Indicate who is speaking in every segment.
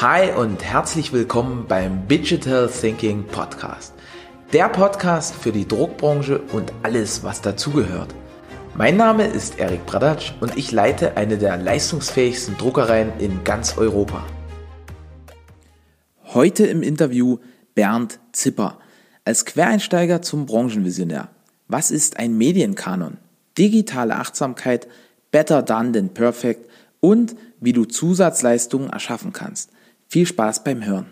Speaker 1: Hi und herzlich willkommen beim Digital Thinking Podcast. Der Podcast für die Druckbranche und alles, was dazugehört. Mein Name ist Erik Bradatsch und ich leite eine der leistungsfähigsten Druckereien in ganz Europa. Heute im Interview Bernd Zipper. Als Quereinsteiger zum Branchenvisionär. Was ist ein Medienkanon? Digitale Achtsamkeit, better done than perfect und wie du Zusatzleistungen erschaffen kannst. Viel Spaß beim Hören.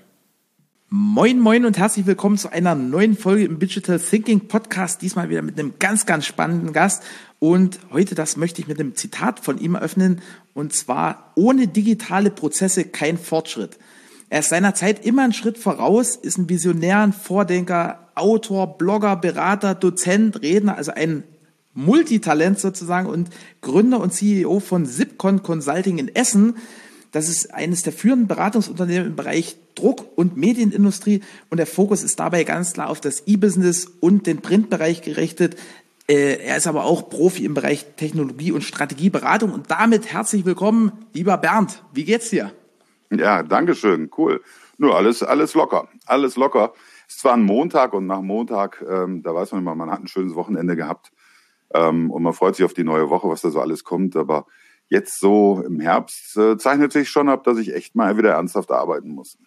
Speaker 1: Moin, moin und herzlich willkommen zu einer neuen Folge im Digital Thinking Podcast. Diesmal wieder mit einem ganz, ganz spannenden Gast. Und heute, das möchte ich mit einem Zitat von ihm eröffnen. Und zwar, ohne digitale Prozesse kein Fortschritt. Er ist seiner Zeit immer einen Schritt voraus, ist ein Visionär, ein Vordenker, Autor, Blogger, Berater, Dozent, Redner, also ein Multitalent sozusagen und Gründer und CEO von Zipcon Consulting in Essen. Das ist eines der führenden Beratungsunternehmen im Bereich Druck- und Medienindustrie und der Fokus ist dabei ganz klar auf das E-Business und den Printbereich gerichtet. Äh, er ist aber auch Profi im Bereich Technologie und Strategieberatung und damit herzlich willkommen, lieber Bernd. Wie geht's dir?
Speaker 2: Ja, danke schön, cool. Nur alles, alles locker, alles locker. Es ist zwar ein Montag und nach Montag, ähm, da weiß man immer, man hat ein schönes Wochenende gehabt ähm, und man freut sich auf die neue Woche, was da so alles kommt, aber jetzt so im Herbst äh, zeichnet sich schon ab, dass ich echt mal wieder ernsthaft arbeiten muss.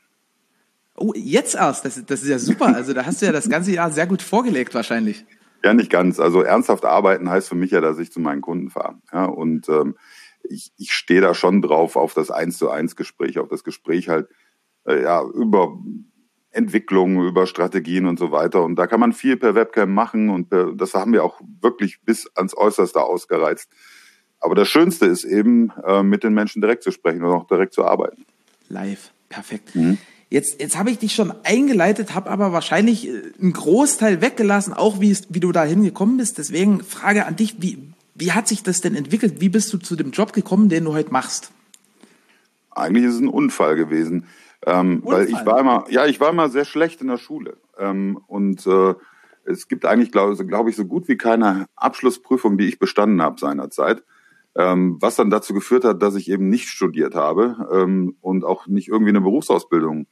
Speaker 1: Oh, jetzt erst? Das, das ist ja super. Also da hast du ja das ganze Jahr sehr gut vorgelegt wahrscheinlich.
Speaker 2: Ja, nicht ganz. Also ernsthaft arbeiten heißt für mich ja, dass ich zu meinen Kunden fahre. Ja, und ähm, ich, ich stehe da schon drauf auf das Eins zu eins Gespräch, auf das Gespräch halt äh, ja über Entwicklung, über Strategien und so weiter. Und da kann man viel per Webcam machen und per, das haben wir auch wirklich bis ans Äußerste ausgereizt. Aber das Schönste ist eben, äh, mit den Menschen direkt zu sprechen und auch direkt zu arbeiten.
Speaker 1: Live, perfekt. Mhm. Jetzt, jetzt habe ich dich schon eingeleitet, habe aber wahrscheinlich äh, einen Großteil weggelassen, auch wie, wie du da hingekommen bist. Deswegen Frage an dich, wie, wie hat sich das denn entwickelt? Wie bist du zu dem Job gekommen, den du heute machst?
Speaker 2: Eigentlich ist es ein Unfall gewesen. Ähm, Unfall? Weil ich war immer, ja, ich war immer sehr schlecht in der Schule. Ähm, und äh, es gibt eigentlich, glaube glaub ich, so gut wie keine Abschlussprüfung, die ich bestanden habe seinerzeit ähm, was dann dazu geführt hat, dass ich eben nicht studiert habe ähm, und auch nicht irgendwie eine Berufsausbildung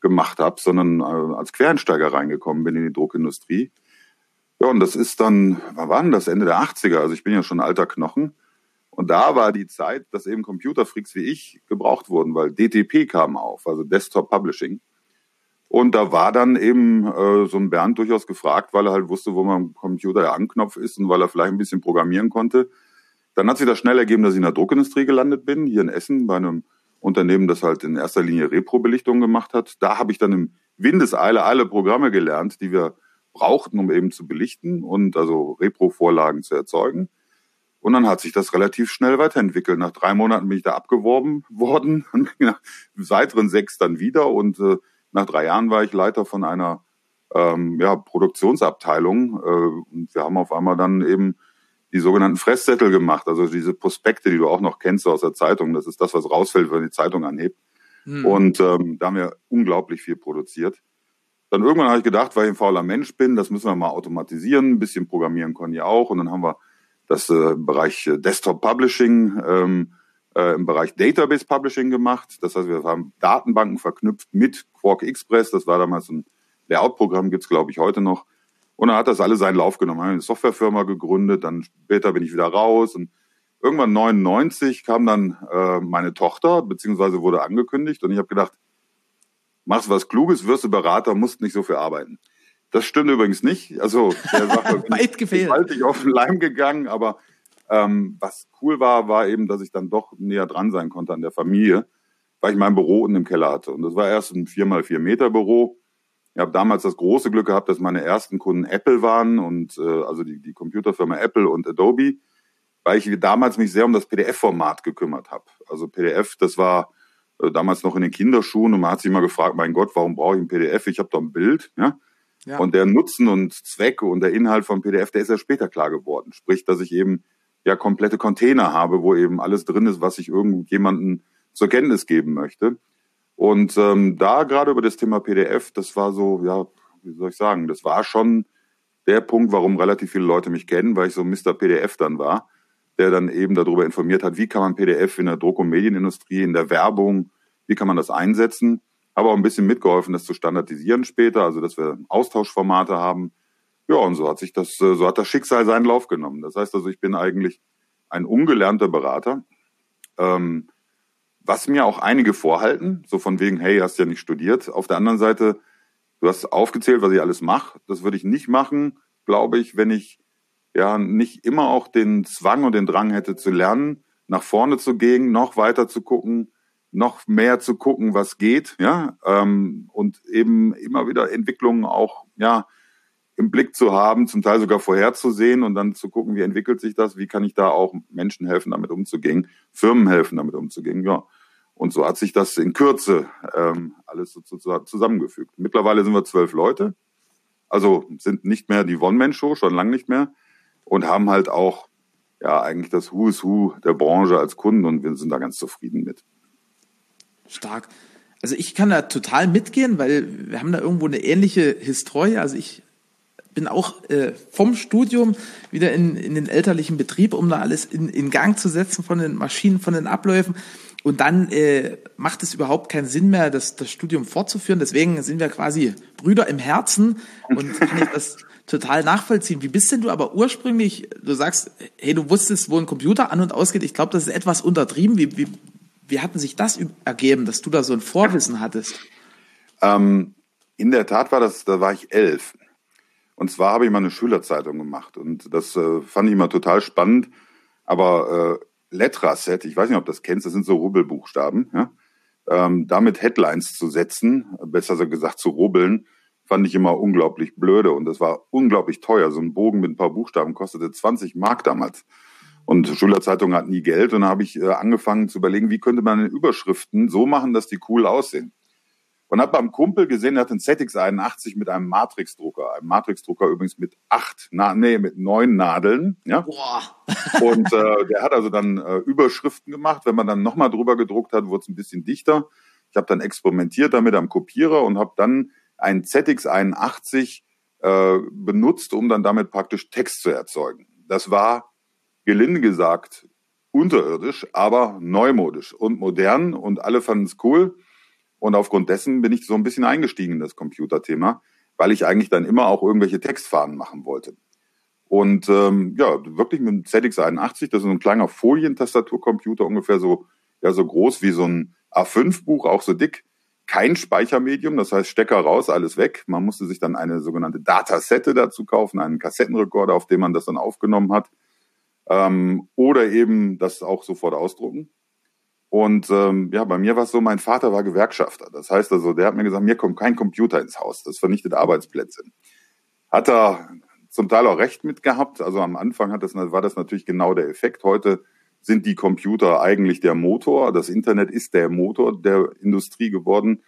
Speaker 2: gemacht habe, sondern äh, als Quereinsteiger reingekommen bin in die Druckindustrie. Ja, und das ist dann, wann war denn das? Ende der 80er, also ich bin ja schon alter Knochen. Und da war die Zeit, dass eben Computerfreaks wie ich gebraucht wurden, weil DTP kam auf, also Desktop Publishing. Und da war dann eben äh, so ein Bernd durchaus gefragt, weil er halt wusste, wo man am Computer der Anknopf ist und weil er vielleicht ein bisschen programmieren konnte. Dann hat sich das schnell ergeben, dass ich in der Druckindustrie gelandet bin, hier in Essen, bei einem Unternehmen, das halt in erster Linie Repro-Belichtung gemacht hat. Da habe ich dann im Windeseile alle Programme gelernt, die wir brauchten, um eben zu belichten und also Repro-Vorlagen zu erzeugen. Und dann hat sich das relativ schnell weiterentwickelt. Nach drei Monaten bin ich da abgeworben worden, nach weiteren sechs dann wieder. Und äh, nach drei Jahren war ich Leiter von einer ähm, ja, Produktionsabteilung. Äh, und wir haben auf einmal dann eben die sogenannten Fresszettel gemacht, also diese Prospekte, die du auch noch kennst aus der Zeitung. Das ist das, was rausfällt, wenn die Zeitung anhebt. Hm. Und ähm, da haben wir unglaublich viel produziert. Dann irgendwann habe ich gedacht, weil ich ein fauler Mensch bin, das müssen wir mal automatisieren. Ein bisschen programmieren können ja auch. Und dann haben wir das äh, im Bereich äh, Desktop Publishing, ähm, äh, im Bereich Database Publishing gemacht. Das heißt, wir haben Datenbanken verknüpft mit Quark Express. Das war damals ein Layout-Programm, gibt's glaube ich heute noch. Und dann hat das alles seinen Lauf genommen. Eine Softwarefirma gegründet, dann später bin ich wieder raus und irgendwann 99 kam dann äh, meine Tochter, beziehungsweise wurde angekündigt und ich habe gedacht, machst was Kluges, wirst du Berater, musst nicht so viel arbeiten. Das stimmt übrigens nicht. Also der Sache
Speaker 1: Weit gefehlt.
Speaker 2: ich auf den Leim gegangen, aber ähm, was cool war, war eben, dass ich dann doch näher dran sein konnte an der Familie, weil ich mein Büro unten im Keller hatte. Und das war erst ein 4x4 Meter Büro ich habe damals das große Glück gehabt, dass meine ersten Kunden Apple waren und äh, also die, die Computerfirma Apple und Adobe, weil ich damals mich sehr um das PDF-Format gekümmert habe. Also PDF, das war äh, damals noch in den Kinderschuhen und man hat sich immer gefragt, mein Gott, warum brauche ich ein PDF? Ich habe doch ein Bild, ja? ja. Und der Nutzen und Zweck und der Inhalt von PDF, der ist ja später klar geworden. Sprich, dass ich eben ja komplette Container habe, wo eben alles drin ist, was ich irgendjemanden zur Kenntnis geben möchte. Und ähm, da gerade über das Thema PDF, das war so, ja, wie soll ich sagen, das war schon der Punkt, warum relativ viele Leute mich kennen, weil ich so Mr. PDF dann war, der dann eben darüber informiert hat, wie kann man PDF in der Druck- und Medienindustrie, in der Werbung, wie kann man das einsetzen. Habe auch ein bisschen mitgeholfen, das zu standardisieren später, also dass wir Austauschformate haben. Ja, und so hat sich das, äh, so hat das Schicksal seinen Lauf genommen. Das heißt also, ich bin eigentlich ein ungelernter Berater, ähm, was mir auch einige vorhalten, so von wegen, hey, hast ja nicht studiert. Auf der anderen Seite, du hast aufgezählt, was ich alles mache. Das würde ich nicht machen, glaube ich, wenn ich ja nicht immer auch den Zwang und den Drang hätte zu lernen, nach vorne zu gehen, noch weiter zu gucken, noch mehr zu gucken, was geht, ja, ähm, und eben immer wieder Entwicklungen auch, ja, im Blick zu haben, zum Teil sogar vorherzusehen und dann zu gucken, wie entwickelt sich das, wie kann ich da auch Menschen helfen, damit umzugehen, Firmen helfen, damit umzugehen, ja. Und so hat sich das in Kürze ähm, alles sozusagen zusammengefügt. Mittlerweile sind wir zwölf Leute, also sind nicht mehr die One-Man-Show, schon lange nicht mehr, und haben halt auch ja eigentlich das Who is Who der Branche als Kunden und wir sind da ganz zufrieden mit.
Speaker 1: Stark. Also ich kann da total mitgehen, weil wir haben da irgendwo eine ähnliche Historie. Also ich bin auch äh, vom Studium wieder in, in den elterlichen Betrieb, um da alles in, in Gang zu setzen von den Maschinen, von den Abläufen. Und dann äh, macht es überhaupt keinen Sinn mehr, das, das Studium fortzuführen. Deswegen sind wir quasi Brüder im Herzen und kann ich das total nachvollziehen. Wie bist denn du aber ursprünglich, du sagst, hey, du wusstest, wo ein Computer an und ausgeht. Ich glaube, das ist etwas untertrieben. Wie, wie, wie hatten sich das ergeben, dass du da so ein Vorwissen hattest?
Speaker 2: Ähm, in der Tat war das, da war ich elf. Und zwar habe ich mal eine Schülerzeitung gemacht und das äh, fand ich mal total spannend. Aber äh, Letraset, ich weiß nicht, ob das kennst, das sind so Rubbelbuchstaben, ja? ähm, damit Headlines zu setzen, besser gesagt zu rubbeln, fand ich immer unglaublich blöde und das war unglaublich teuer. So ein Bogen mit ein paar Buchstaben kostete 20 Mark damals. Und Schülerzeitung hat nie Geld und da habe ich äh, angefangen zu überlegen, wie könnte man Überschriften so machen, dass die cool aussehen. Und habe beim Kumpel gesehen, der hat einen ZX 81 mit einem Matrix-Drucker. Ein Matrix-Drucker übrigens mit acht, na, nee, mit neun Nadeln. Ja? Boah. Und äh, der hat also dann äh, Überschriften gemacht. Wenn man dann nochmal drüber gedruckt hat, wurde es ein bisschen dichter. Ich habe dann experimentiert damit am Kopierer und habe dann einen ZX 81 äh, benutzt, um dann damit praktisch Text zu erzeugen. Das war, gelinde gesagt, unterirdisch, aber neumodisch und modern und alle fanden es cool. Und aufgrund dessen bin ich so ein bisschen eingestiegen in das Computerthema, weil ich eigentlich dann immer auch irgendwelche Textfahnen machen wollte. Und ähm, ja, wirklich mit dem ZX81, das ist ein kleiner Folientastaturcomputer, ungefähr so, ja, so groß wie so ein A5-Buch, auch so dick. Kein Speichermedium, das heißt Stecker raus, alles weg. Man musste sich dann eine sogenannte Datasette dazu kaufen, einen Kassettenrekorder, auf dem man das dann aufgenommen hat. Ähm, oder eben das auch sofort ausdrucken. Und ähm, ja, bei mir war es so, mein Vater war Gewerkschafter. Das heißt also, der hat mir gesagt, mir kommt kein Computer ins Haus, das vernichtet Arbeitsplätze. Hat er zum Teil auch recht mit gehabt. Also am Anfang hat das, war das natürlich genau der Effekt. Heute sind die Computer eigentlich der Motor. Das Internet ist der Motor der Industrie geworden.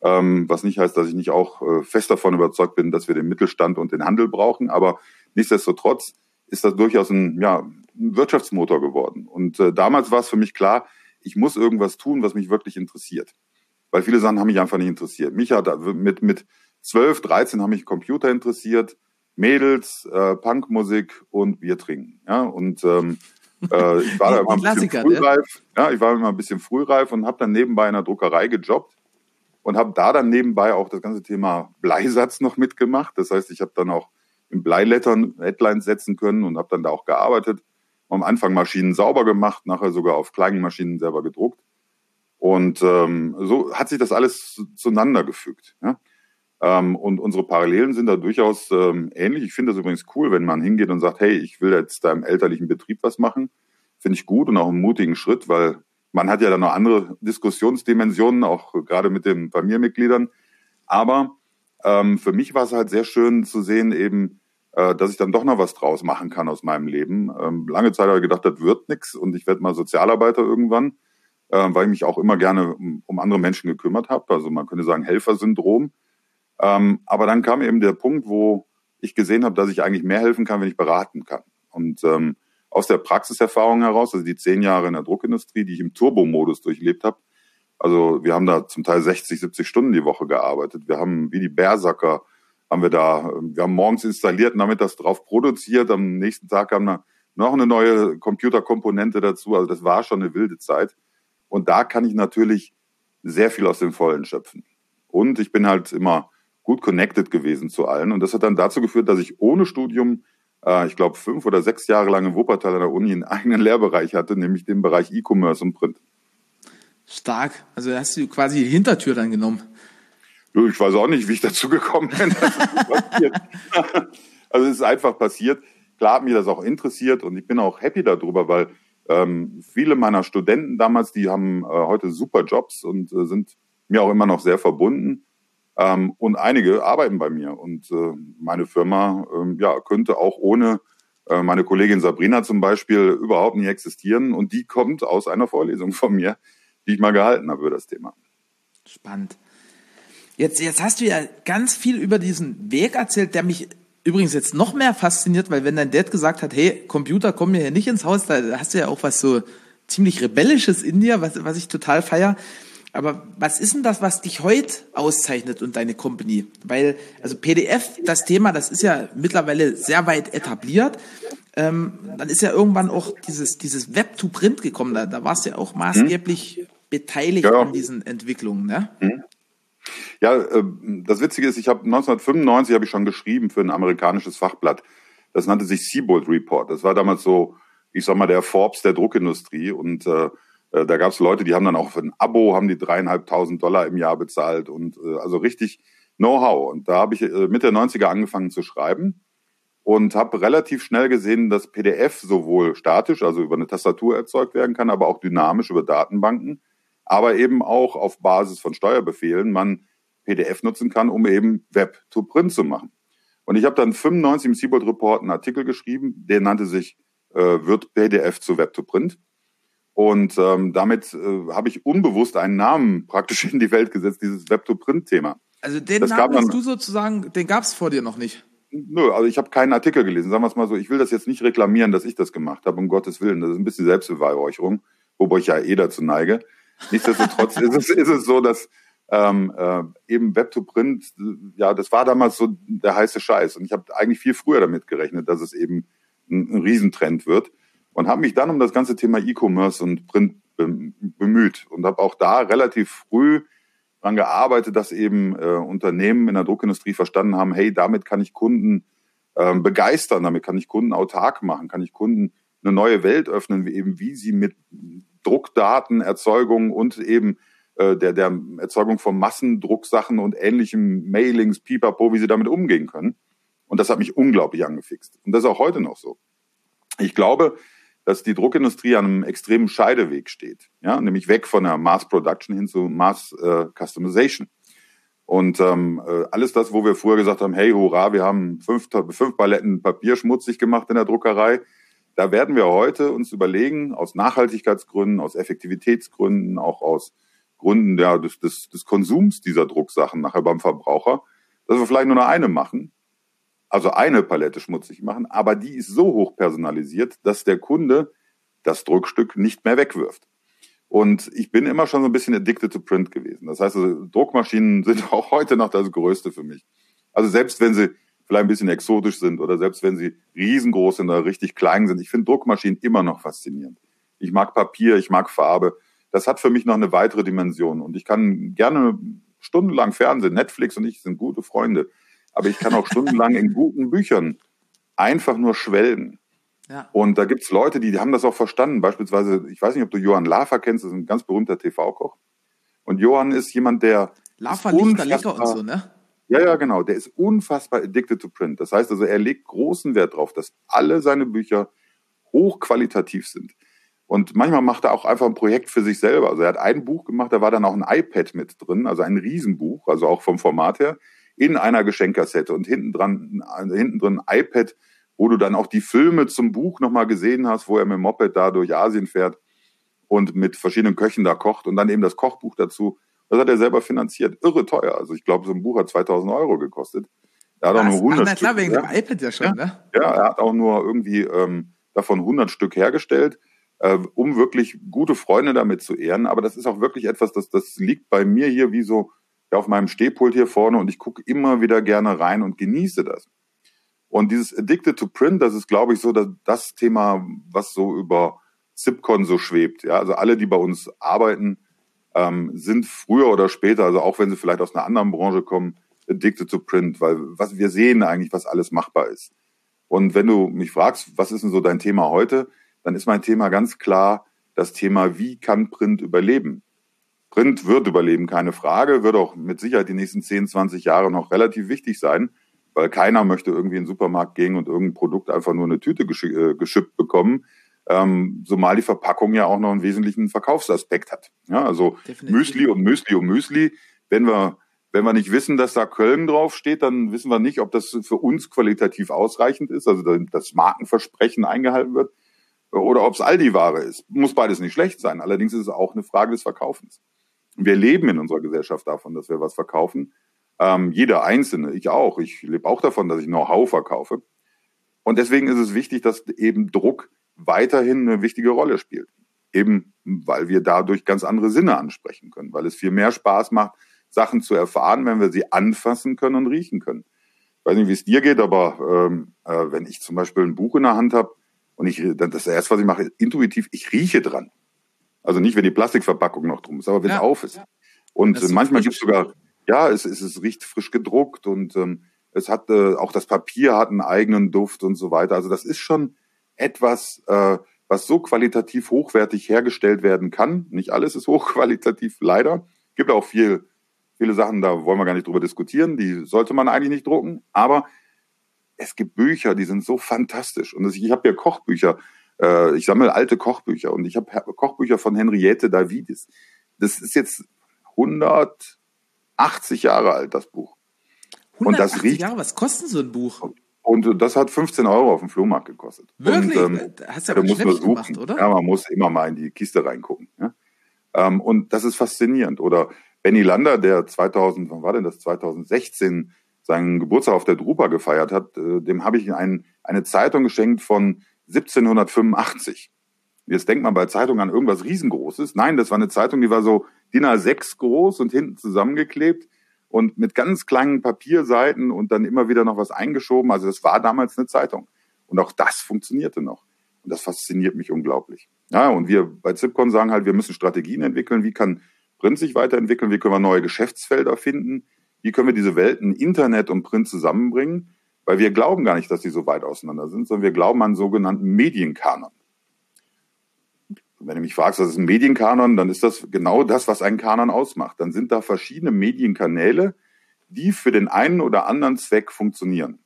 Speaker 2: Ähm, was nicht heißt, dass ich nicht auch äh, fest davon überzeugt bin, dass wir den Mittelstand und den Handel brauchen. Aber nichtsdestotrotz ist das durchaus ein, ja, ein Wirtschaftsmotor geworden. Und äh, damals war es für mich klar, ich muss irgendwas tun, was mich wirklich interessiert. Weil viele Sachen haben mich einfach nicht interessiert. Mich hat mit, mit 12, 13 haben mich Computer interessiert, Mädels, äh, Punkmusik und Bier trinken. Ja, und ähm, äh, ich war da immer ein bisschen frühreif. Ja, ich war immer ein bisschen frühreif und habe dann nebenbei in der Druckerei gejobbt und habe da dann nebenbei auch das ganze Thema Bleisatz noch mitgemacht. Das heißt, ich habe dann auch in Bleilettern Headlines setzen können und habe dann da auch gearbeitet am Anfang Maschinen sauber gemacht, nachher sogar auf kleinen Maschinen selber gedruckt. Und ähm, so hat sich das alles zueinander gefügt. Ja? Ähm, und unsere Parallelen sind da durchaus ähm, ähnlich. Ich finde das übrigens cool, wenn man hingeht und sagt, hey, ich will jetzt da im elterlichen Betrieb was machen. Finde ich gut und auch einen mutigen Schritt, weil man hat ja dann noch andere Diskussionsdimensionen, auch gerade mit den Familienmitgliedern. Aber ähm, für mich war es halt sehr schön zu sehen, eben, äh, dass ich dann doch noch was draus machen kann aus meinem Leben. Ähm, lange Zeit habe ich gedacht, das wird nix und ich werde mal Sozialarbeiter irgendwann, äh, weil ich mich auch immer gerne um, andere Menschen gekümmert habe. Also man könnte sagen Helfersyndrom. Ähm, aber dann kam eben der Punkt, wo ich gesehen habe, dass ich eigentlich mehr helfen kann, wenn ich beraten kann. Und ähm, aus der Praxiserfahrung heraus, also die zehn Jahre in der Druckindustrie, die ich im Turbo-Modus durchlebt habe, also wir haben da zum Teil 60, 70 Stunden die Woche gearbeitet. Wir haben wie die Berserker haben wir da, wir haben morgens installiert, nachmittags drauf produziert, am nächsten Tag haben wir noch eine neue Computerkomponente dazu. Also das war schon eine wilde Zeit. Und da kann ich natürlich sehr viel aus dem Vollen schöpfen. Und ich bin halt immer gut connected gewesen zu allen. Und das hat dann dazu geführt, dass ich ohne Studium, äh, ich glaube, fünf oder sechs Jahre lang in Wuppertal an der Uni einen eigenen Lehrbereich hatte, nämlich den Bereich E-Commerce und Print.
Speaker 1: Stark. Also hast du quasi die Hintertür dann genommen.
Speaker 2: Ich weiß auch nicht, wie ich dazu gekommen bin. also es ist einfach passiert. Klar hat mich das auch interessiert und ich bin auch happy darüber, weil ähm, viele meiner Studenten damals, die haben äh, heute super Jobs und äh, sind mir auch immer noch sehr verbunden. Ähm, und einige arbeiten bei mir. Und äh, meine Firma äh, ja, könnte auch ohne äh, meine Kollegin Sabrina zum Beispiel überhaupt nicht existieren. Und die kommt aus einer Vorlesung von mir, die ich mal gehalten habe über das Thema.
Speaker 1: Spannend. Jetzt, jetzt hast du ja ganz viel über diesen Weg erzählt, der mich übrigens jetzt noch mehr fasziniert, weil wenn dein Dad gesagt hat, hey, Computer, komm mir hier nicht ins Haus, da hast du ja auch was so ziemlich Rebellisches in dir, was, was ich total feier. Aber was ist denn das, was dich heute auszeichnet und deine Company? Weil, also PDF, das Thema, das ist ja mittlerweile sehr weit etabliert. Ähm, dann ist ja irgendwann auch dieses, dieses Web to Print gekommen. Da, da warst du ja auch maßgeblich hm. beteiligt ja. an diesen Entwicklungen, ne? Hm.
Speaker 2: Ja, äh, das Witzige ist, ich habe 1995 habe ich schon geschrieben für ein amerikanisches Fachblatt. Das nannte sich Seabold Report. Das war damals so, ich sag mal, der Forbes der Druckindustrie. Und äh, äh da gab es Leute, die haben dann auch für ein Abo, haben die dreieinhalbtausend Dollar im Jahr bezahlt. Und äh, also richtig Know-how. Und da habe ich äh, Mitte der 90er angefangen zu schreiben und habe relativ schnell gesehen, dass PDF sowohl statisch, also über eine Tastatur erzeugt werden kann, aber auch dynamisch über Datenbanken aber eben auch auf Basis von Steuerbefehlen man PDF nutzen kann, um eben Web to Print zu machen. Und ich habe dann 95 im Seabold Report einen Artikel geschrieben, der nannte sich äh, wird PDF zu Web to Print. Und ähm, damit äh, habe ich unbewusst einen Namen praktisch in die Welt gesetzt, dieses Web to Print Thema.
Speaker 1: Also den das Namen hast du sozusagen, den gab es vor dir noch nicht.
Speaker 2: Nö, also ich habe keinen Artikel gelesen. Sagen wir es mal so, ich will das jetzt nicht reklamieren, dass ich das gemacht habe, um Gottes Willen. Das ist ein bisschen Selbstbeweihräucherung, wobei ich ja eh dazu neige. Nichtsdestotrotz ist, es, ist es so, dass ähm, äh, eben Web to Print, ja, das war damals so der heiße Scheiß. Und ich habe eigentlich viel früher damit gerechnet, dass es eben ein, ein Riesentrend wird. Und habe mich dann um das ganze Thema E-Commerce und Print bemüht und habe auch da relativ früh daran gearbeitet, dass eben äh, Unternehmen in der Druckindustrie verstanden haben, hey, damit kann ich Kunden ähm, begeistern, damit kann ich Kunden autark machen, kann ich Kunden eine neue Welt öffnen, wie eben wie sie mit Druckdatenerzeugung und eben äh, der, der Erzeugung von Massendrucksachen und ähnlichem Mailings, Pipapo, wie sie damit umgehen können. Und das hat mich unglaublich angefixt. Und das ist auch heute noch so. Ich glaube, dass die Druckindustrie an einem extremen Scheideweg steht, ja, nämlich weg von der Mass Production hin zu Mass äh, Customization. Und ähm, äh, alles das, wo wir früher gesagt haben, hey, hurra, wir haben fünf, fünf Paletten Papier schmutzig gemacht in der Druckerei, da werden wir heute uns überlegen, aus Nachhaltigkeitsgründen, aus Effektivitätsgründen, auch aus Gründen der, des, des, des Konsums dieser Drucksachen nachher beim Verbraucher, dass wir vielleicht nur noch eine machen, also eine Palette schmutzig machen, aber die ist so hoch personalisiert, dass der Kunde das Druckstück nicht mehr wegwirft. Und ich bin immer schon so ein bisschen addicted to print gewesen. Das heißt, also, Druckmaschinen sind auch heute noch das Größte für mich. Also selbst wenn sie vielleicht ein bisschen exotisch sind oder selbst wenn sie riesengroß sind oder richtig klein sind. Ich finde Druckmaschinen immer noch faszinierend. Ich mag Papier, ich mag Farbe. Das hat für mich noch eine weitere Dimension und ich kann gerne stundenlang Fernsehen. Netflix und ich sind gute Freunde. Aber ich kann auch stundenlang in guten Büchern einfach nur schwelgen. Ja. Und da gibt's Leute, die, die haben das auch verstanden. Beispielsweise, ich weiß nicht, ob du Johann Lafer kennst, das ist ein ganz berühmter TV-Koch. Und Johann ist jemand, der.
Speaker 1: Lafer Lichter, Lecker und so, ne?
Speaker 2: Ja, ja, genau. Der ist unfassbar addicted to print. Das heißt also, er legt großen Wert darauf, dass alle seine Bücher hochqualitativ sind. Und manchmal macht er auch einfach ein Projekt für sich selber. Also er hat ein Buch gemacht, da war dann auch ein iPad mit drin, also ein Riesenbuch, also auch vom Format her, in einer Geschenkkassette und hinten dran, hinten drin ein iPad, wo du dann auch die Filme zum Buch nochmal gesehen hast, wo er mit dem Moped da durch Asien fährt und mit verschiedenen Köchen da kocht und dann eben das Kochbuch dazu. Das hat er selber finanziert. Irre teuer. Also ich glaube, so ein Buch hat 2000 Euro gekostet. Er hat Was? auch nur 100 Ach, na
Speaker 1: klar, wegen dem iPad ja schon, ja. ne?
Speaker 2: Ja, er hat auch nur irgendwie ähm, davon 100 Stück hergestellt, äh, um wirklich gute Freunde damit zu ehren. Aber das ist auch wirklich etwas, das, das liegt bei mir hier wie so ja, auf meinem Stehpult hier vorne und ich gucke immer wieder gerne rein und genieße das. Und dieses Addicted to Print, das ist, glaube ich, so das, das Thema, was so über Zipcon so schwebt. Ja, also alle, die bei uns arbeiten, ähm, sind früher oder später, also auch wenn sie vielleicht aus einer anderen Branche kommen, addicted to print, weil was wir sehen eigentlich, was alles machbar ist. Und wenn du mich fragst, was ist denn so dein Thema heute, dann ist mein Thema ganz klar das Thema, wie kann Print überleben? Print wird überleben, keine Frage, wird auch mit Sicherheit die nächsten 10, 20 Jahre noch relativ wichtig sein, weil keiner möchte irgendwie in den Supermarkt gehen und irgendein Produkt einfach nur eine Tüte äh, geschippt bekommen, ähm, zumal die Verpackung ja auch noch einen wesentlichen Verkaufsaspekt hat. Ja, also Definitiv. Müsli und Müsli und Müsli, wenn wir wenn wir nicht wissen, dass da Köln draufsteht, dann wissen wir nicht, ob das für uns qualitativ ausreichend ist, also das Markenversprechen eingehalten wird, oder ob es Aldi-Ware ist. Muss beides nicht schlecht sein. Allerdings ist es auch eine Frage des Verkaufens. Wir leben in unserer Gesellschaft davon, dass wir was verkaufen. Ähm, jeder Einzelne, ich auch. Ich lebe auch davon, dass ich Know-how verkaufe. Und deswegen ist es wichtig, dass eben Druck weiterhin eine wichtige Rolle spielt. Eben, weil wir dadurch ganz andere Sinne ansprechen können, weil es viel mehr Spaß macht, Sachen zu erfahren, wenn wir sie anfassen können und riechen können. Ich weiß nicht, wie es dir geht, aber ähm, äh, wenn ich zum Beispiel ein Buch in der Hand habe und ich, dann das erste, was ich mache, ist intuitiv, ich rieche dran. Also nicht, wenn die Plastikverpackung noch drum ist, aber wenn es auf ist. Und äh, manchmal gibt es sogar, ja, es, es, es riecht frisch gedruckt und ähm, es hat äh, auch das Papier hat einen eigenen Duft und so weiter. Also das ist schon etwas, äh, was so qualitativ hochwertig hergestellt werden kann. Nicht alles ist hochqualitativ, leider. Gibt auch viel Viele Sachen, da wollen wir gar nicht drüber diskutieren, die sollte man eigentlich nicht drucken, aber es gibt Bücher, die sind so fantastisch. Und ich habe ja Kochbücher, äh, ich sammle alte Kochbücher und ich habe Kochbücher von Henriette Davidis. Das ist jetzt 180 Jahre alt, das Buch.
Speaker 1: 180 und das riecht, Jahre, was kostet so ein Buch?
Speaker 2: Und das hat 15 Euro auf dem Flohmarkt gekostet.
Speaker 1: Wirklich?
Speaker 2: Und, ähm,
Speaker 1: Hast du ja aber schnell gemacht, oder?
Speaker 2: Ja, man muss immer mal in die Kiste reingucken. Ja? Ähm, und das ist faszinierend. Oder Benny Lander, der 2000, wann war denn das, 2016 seinen Geburtstag auf der Drupa gefeiert hat, äh, dem habe ich ein, eine Zeitung geschenkt von 1785. Jetzt denkt man bei Zeitungen an irgendwas riesengroßes. Nein, das war eine Zeitung, die war so DIN A6 groß und hinten zusammengeklebt und mit ganz kleinen Papierseiten und dann immer wieder noch was eingeschoben. Also das war damals eine Zeitung. Und auch das funktionierte noch. Und das fasziniert mich unglaublich. Ja, und wir bei Zipcon sagen halt, wir müssen Strategien entwickeln. Wie kann Print sich weiterentwickeln? Wie können wir neue Geschäftsfelder finden? Wie können wir diese Welten Internet und Print zusammenbringen? Weil wir glauben gar nicht, dass die so weit auseinander sind, sondern wir glauben an sogenannten Medienkanon. Wenn du mich fragst, was ist ein Medienkanon, dann ist das genau das, was einen Kanon ausmacht. Dann sind da verschiedene Medienkanäle, die für den einen oder anderen Zweck funktionieren.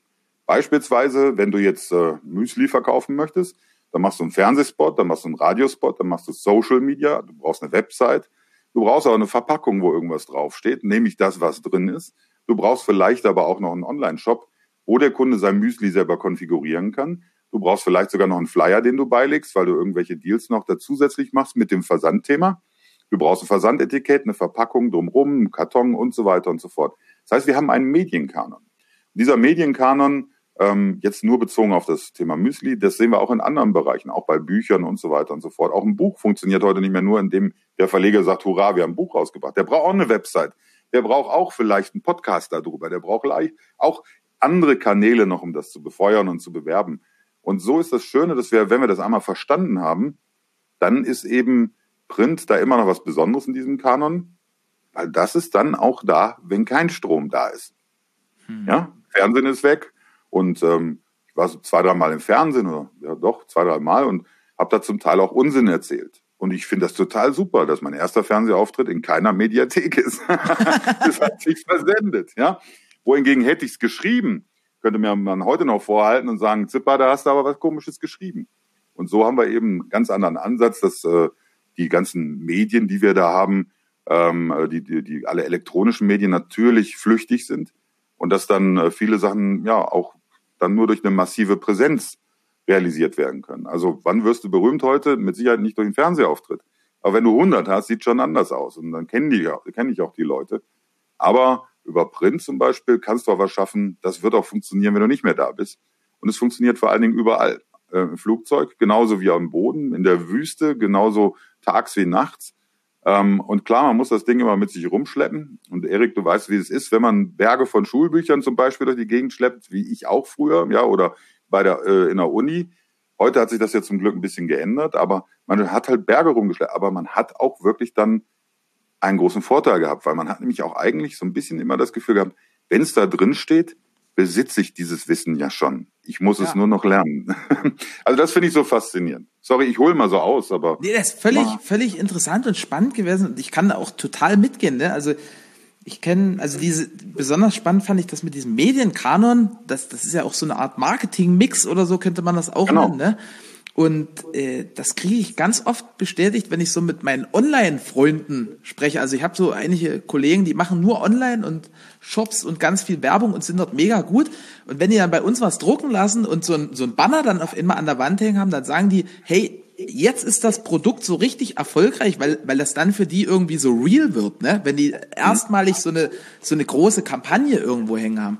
Speaker 2: Beispielsweise, wenn du jetzt äh, Müsli verkaufen möchtest, dann machst du einen Fernsehspot, dann machst du einen Radiospot, dann machst du Social Media, du brauchst eine Website, Du brauchst auch eine Verpackung, wo irgendwas draufsteht, nämlich das, was drin ist. Du brauchst vielleicht aber auch noch einen Online-Shop, wo der Kunde sein Müsli selber konfigurieren kann. Du brauchst vielleicht sogar noch einen Flyer, den du beilegst, weil du irgendwelche Deals noch dazusätzlich machst mit dem Versandthema. Du brauchst ein Versandetikett, eine Verpackung drumrum, einen Karton und so weiter und so fort. Das heißt, wir haben einen Medienkanon. Dieser Medienkanon ähm, jetzt nur bezogen auf das Thema Müsli, das sehen wir auch in anderen Bereichen, auch bei Büchern und so weiter und so fort. Auch ein Buch funktioniert heute nicht mehr nur, indem der Verleger sagt, hurra, wir haben ein Buch rausgebracht. Der braucht auch eine Website. Der braucht auch vielleicht einen Podcast darüber. Der braucht auch andere Kanäle noch, um das zu befeuern und zu bewerben. Und so ist das Schöne, dass wir, wenn wir das einmal verstanden haben, dann ist eben Print da immer noch was Besonderes in diesem Kanon, weil das ist dann auch da, wenn kein Strom da ist. Hm. Ja, Fernsehen ist weg, und ähm, ich war so zwei, drei Mal im Fernsehen, oder ja doch, zwei, drei Mal und habe da zum Teil auch Unsinn erzählt. Und ich finde das total super, dass mein erster Fernsehauftritt in keiner Mediathek ist. das hat sich versendet, ja. Wohingegen hätte ich es geschrieben, könnte mir man heute noch vorhalten und sagen, Zipper, da hast du aber was Komisches geschrieben. Und so haben wir eben einen ganz anderen Ansatz, dass äh, die ganzen Medien, die wir da haben, ähm, die, die, die alle elektronischen Medien natürlich flüchtig sind und dass dann äh, viele Sachen ja auch dann nur durch eine massive Präsenz realisiert werden können. Also wann wirst du berühmt heute? Mit Sicherheit nicht durch einen Fernsehauftritt. Aber wenn du 100 hast, sieht schon anders aus. Und dann kennen die, kenne ich auch die Leute. Aber über Print zum Beispiel kannst du was schaffen. Das wird auch funktionieren, wenn du nicht mehr da bist. Und es funktioniert vor allen Dingen überall. Äh, Im Flugzeug, genauso wie am Boden, in der Wüste, genauso tags wie nachts. Ähm, und klar, man muss das Ding immer mit sich rumschleppen. Und Erik, du weißt, wie es ist, wenn man Berge von Schulbüchern zum Beispiel durch die Gegend schleppt, wie ich auch früher, ja, oder bei der, äh, in der Uni. Heute hat sich das ja zum Glück ein bisschen geändert, aber man hat halt Berge rumgeschleppt, aber man hat auch wirklich dann einen großen Vorteil gehabt, weil man hat nämlich auch eigentlich so ein bisschen immer das Gefühl gehabt, wenn es da drin steht, besitze ich dieses Wissen ja schon. Ich muss ja. es nur noch lernen. also das finde ich so faszinierend. Sorry, ich hole mal so aus, aber.
Speaker 1: Nee, das ist völlig, mal. völlig interessant und spannend gewesen. Und ich kann da auch total mitgehen. Ne? Also ich kenne, also diese, besonders spannend fand ich das mit diesem Medienkanon. Das, das ist ja auch so eine Art Marketing-Mix oder so könnte man das auch genau. nennen. Ne? Und äh, das kriege ich ganz oft bestätigt, wenn ich so mit meinen Online-Freunden spreche. Also ich habe so einige Kollegen, die machen nur Online und Shops und ganz viel Werbung und sind dort mega gut. Und wenn die dann bei uns was drucken lassen und so ein, so ein Banner dann auf einmal an der Wand hängen haben, dann sagen die, hey, jetzt ist das Produkt so richtig erfolgreich, weil, weil das dann für die irgendwie so real wird, ne? Wenn die erstmalig so eine, so eine große Kampagne irgendwo hängen haben.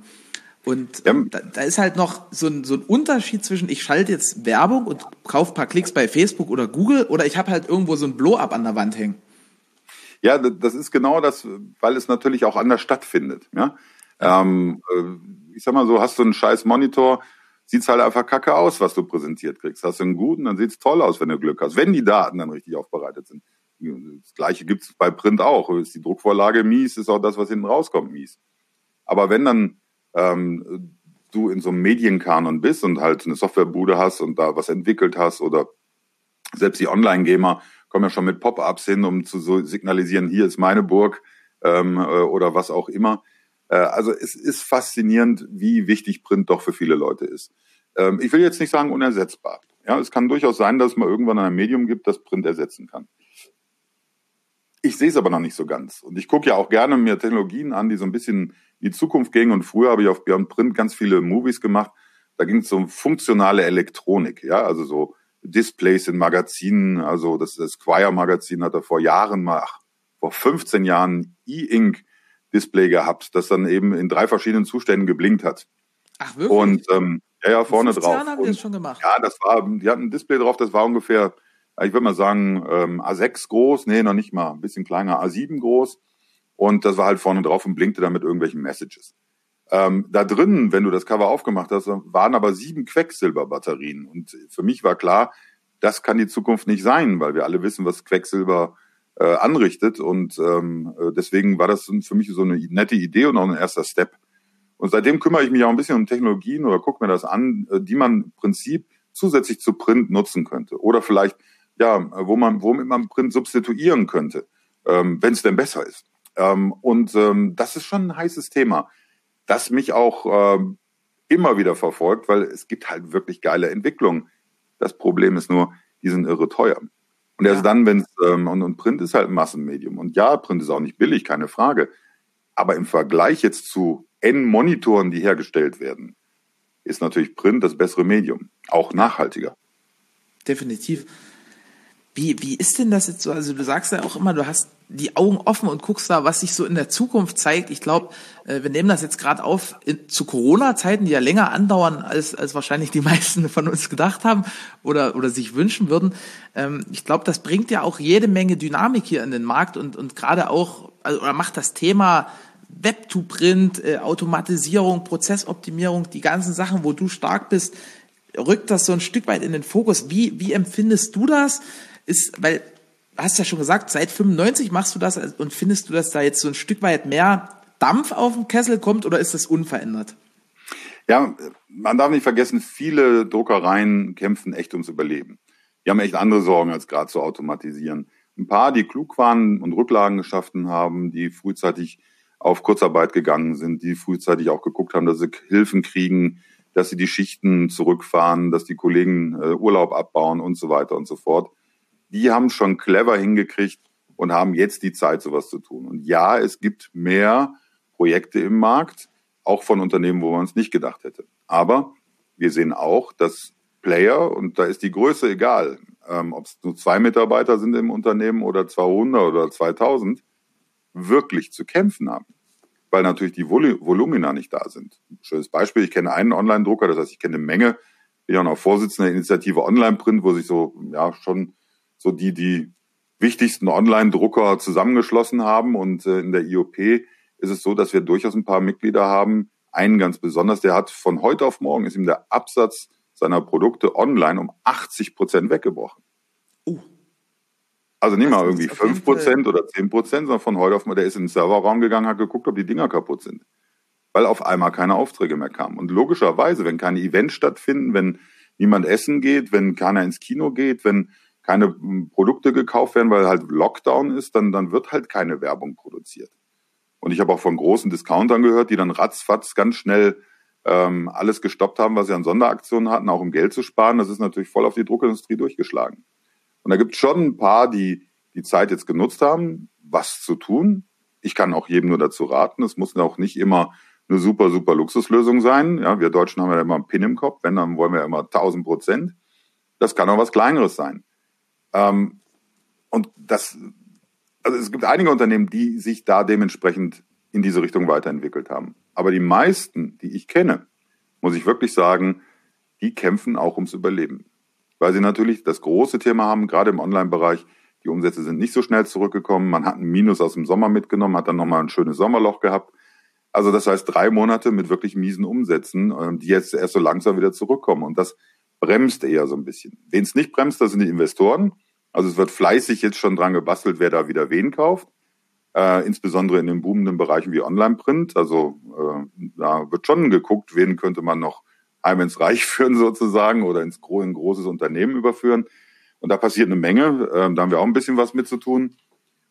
Speaker 1: Und ja. da, da, ist halt noch so ein, so ein Unterschied zwischen, ich schalte jetzt Werbung und kaufe paar Klicks bei Facebook oder Google oder ich habe halt irgendwo so ein Blow-up an der Wand hängen.
Speaker 2: Ja, das ist genau das, weil es natürlich auch anders stattfindet. Ja? Ähm, äh, ich sag mal so, hast du einen scheiß Monitor, sieht's halt einfach kacke aus, was du präsentiert kriegst. Hast du einen guten, dann sieht's toll aus, wenn du Glück hast, wenn die Daten dann richtig aufbereitet sind. Das gleiche gibt's bei Print auch. Ist die Druckvorlage mies, ist auch das, was hinten rauskommt, mies. Aber wenn dann ähm, du in so einem Medienkanon bist und halt eine Softwarebude hast und da was entwickelt hast oder selbst die Online-Gamer kommen ja schon mit Pop-ups hin, um zu so signalisieren, hier ist meine Burg ähm, äh, oder was auch immer. Äh, also es ist faszinierend, wie wichtig Print doch für viele Leute ist. Ähm, ich will jetzt nicht sagen unersetzbar. Ja, es kann durchaus sein, dass es mal irgendwann ein Medium gibt, das Print ersetzen kann. Ich sehe es aber noch nicht so ganz. Und ich gucke ja auch gerne mir Technologien an, die so ein bisschen in die Zukunft gingen. Und früher habe ich auf Beyond Print ganz viele Movies gemacht. Da ging es um funktionale Elektronik, ja, also so Displays in Magazinen. Also das, das Squire Magazin hat da vor Jahren mal, ach, vor 15 Jahren E-Ink Display gehabt, das dann eben in drei verschiedenen Zuständen geblinkt hat.
Speaker 1: Ach wirklich?
Speaker 2: Und ähm, ja, ja, vorne drauf.
Speaker 1: Jahren haben wir das schon gemacht.
Speaker 2: Ja, das war, die hatten ein Display drauf, das war ungefähr ich würde mal sagen, ähm, A6 groß, nee, noch nicht mal, ein bisschen kleiner, A7 groß. Und das war halt vorne drauf und blinkte dann mit irgendwelchen Messages. Ähm, da drinnen, wenn du das Cover aufgemacht hast, waren aber sieben Quecksilberbatterien. Und für mich war klar, das kann die Zukunft nicht sein, weil wir alle wissen, was Quecksilber äh, anrichtet. Und ähm, äh, deswegen war das für mich so eine nette Idee und auch ein erster Step. Und seitdem kümmere ich mich auch ein bisschen um Technologien oder gucke mir das an, äh, die man im Prinzip zusätzlich zu Print nutzen könnte. Oder vielleicht ja, wo man, womit man Print substituieren könnte, ähm, wenn es denn besser ist. Ähm, und ähm, das ist schon ein heißes Thema, das mich auch ähm, immer wieder verfolgt, weil es gibt halt wirklich geile Entwicklungen. Das Problem ist nur, die sind irre teuer. Und erst ja. dann, wenn es, ähm, und, und Print ist halt ein Massenmedium. Und ja, Print ist auch nicht billig, keine Frage. Aber im Vergleich jetzt zu N-Monitoren, die hergestellt werden, ist natürlich Print das bessere Medium. Auch nachhaltiger.
Speaker 1: Definitiv. Wie, wie ist denn das jetzt so? Also du sagst ja auch immer, du hast die Augen offen und guckst da, was sich so in der Zukunft zeigt. Ich glaube, äh, wir nehmen das jetzt gerade auf in, zu Corona-Zeiten, die ja länger andauern, als, als wahrscheinlich die meisten von uns gedacht haben oder, oder sich wünschen würden. Ähm, ich glaube, das bringt ja auch jede Menge Dynamik hier in den Markt und, und gerade auch, also, oder macht das Thema Web-to-Print, äh, Automatisierung, Prozessoptimierung, die ganzen Sachen, wo du stark bist, rückt das so ein Stück weit in den Fokus. Wie, wie empfindest du das? Ist, weil, hast ja schon gesagt, seit 95 machst du das und findest du, dass da jetzt so ein Stück weit mehr Dampf auf den Kessel kommt oder ist das unverändert?
Speaker 2: Ja, man darf nicht vergessen, viele Druckereien kämpfen echt ums Überleben. Die haben echt andere Sorgen, als gerade zu automatisieren. Ein paar, die klug waren und Rücklagen geschaffen haben, die frühzeitig auf Kurzarbeit gegangen sind, die frühzeitig auch geguckt haben, dass sie Hilfen kriegen, dass sie die Schichten zurückfahren, dass die Kollegen äh, Urlaub abbauen und so weiter und so fort die haben schon clever hingekriegt und haben jetzt die Zeit, sowas zu tun. Und ja, es gibt mehr Projekte im Markt, auch von Unternehmen, wo man es nicht gedacht hätte. Aber wir sehen auch, dass Player, und da ist die Größe egal, ähm, ob es nur zwei Mitarbeiter sind im Unternehmen oder 200 oder 2000, wirklich zu kämpfen haben. Weil natürlich die Vol Volumina nicht da sind. schönes Beispiel, ich kenne einen Online-Drucker, das heißt, ich kenne eine Menge, bin ja noch Vorsitzender der Initiative Online-Print, wo sich so, ja, schon so die, die wichtigsten Online-Drucker zusammengeschlossen haben. Und äh, in der IOP ist es so, dass wir durchaus ein paar Mitglieder haben. Einen ganz besonders, der hat von heute auf morgen ist ihm der Absatz seiner Produkte online um 80 Prozent weggebrochen. Uh. Also nicht mal irgendwie 5% oder 10%, sondern von heute auf mal, der ist in den Serverraum gegangen, hat geguckt, ob die Dinger kaputt sind. Weil auf einmal keine Aufträge mehr kamen. Und logischerweise, wenn keine Events stattfinden, wenn niemand essen geht, wenn keiner ins Kino geht, wenn keine hm, Produkte gekauft werden, weil halt Lockdown ist, dann, dann wird halt keine Werbung produziert. Und ich habe auch von großen Discountern gehört, die dann ratzfatz ganz schnell ähm, alles gestoppt haben, was sie an Sonderaktionen hatten, auch um Geld zu sparen. Das ist natürlich voll auf die Druckindustrie durchgeschlagen. Und da gibt es schon ein paar, die die Zeit jetzt genutzt haben, was zu tun. Ich kann auch jedem nur dazu raten. Es muss auch nicht immer eine super, super Luxuslösung sein. Ja, wir Deutschen haben ja immer einen Pin im Kopf. Wenn, dann wollen wir immer 1000 Prozent. Das kann auch was Kleineres sein. Ähm, und das, also es gibt einige Unternehmen, die sich da dementsprechend in diese Richtung weiterentwickelt haben. Aber die meisten, die ich kenne, muss ich wirklich sagen, die kämpfen auch ums Überleben weil sie natürlich das große Thema haben, gerade im Online-Bereich. Die Umsätze sind nicht so schnell zurückgekommen. Man hat ein Minus aus dem Sommer mitgenommen, hat dann nochmal ein schönes Sommerloch gehabt. Also das heißt drei Monate mit wirklich miesen Umsätzen, ähm, die jetzt erst so langsam wieder zurückkommen. Und das bremst eher so ein bisschen. Wen es nicht bremst, das sind die Investoren. Also es wird fleißig jetzt schon dran gebastelt, wer da wieder wen kauft. Äh, insbesondere in den boomenden Bereichen wie Online-Print. Also äh, da wird schon geguckt, wen könnte man noch heim ins Reich führen sozusagen oder ins Gro ein großes Unternehmen überführen. Und da passiert eine Menge. Ähm, da haben wir auch ein bisschen was mit zu tun.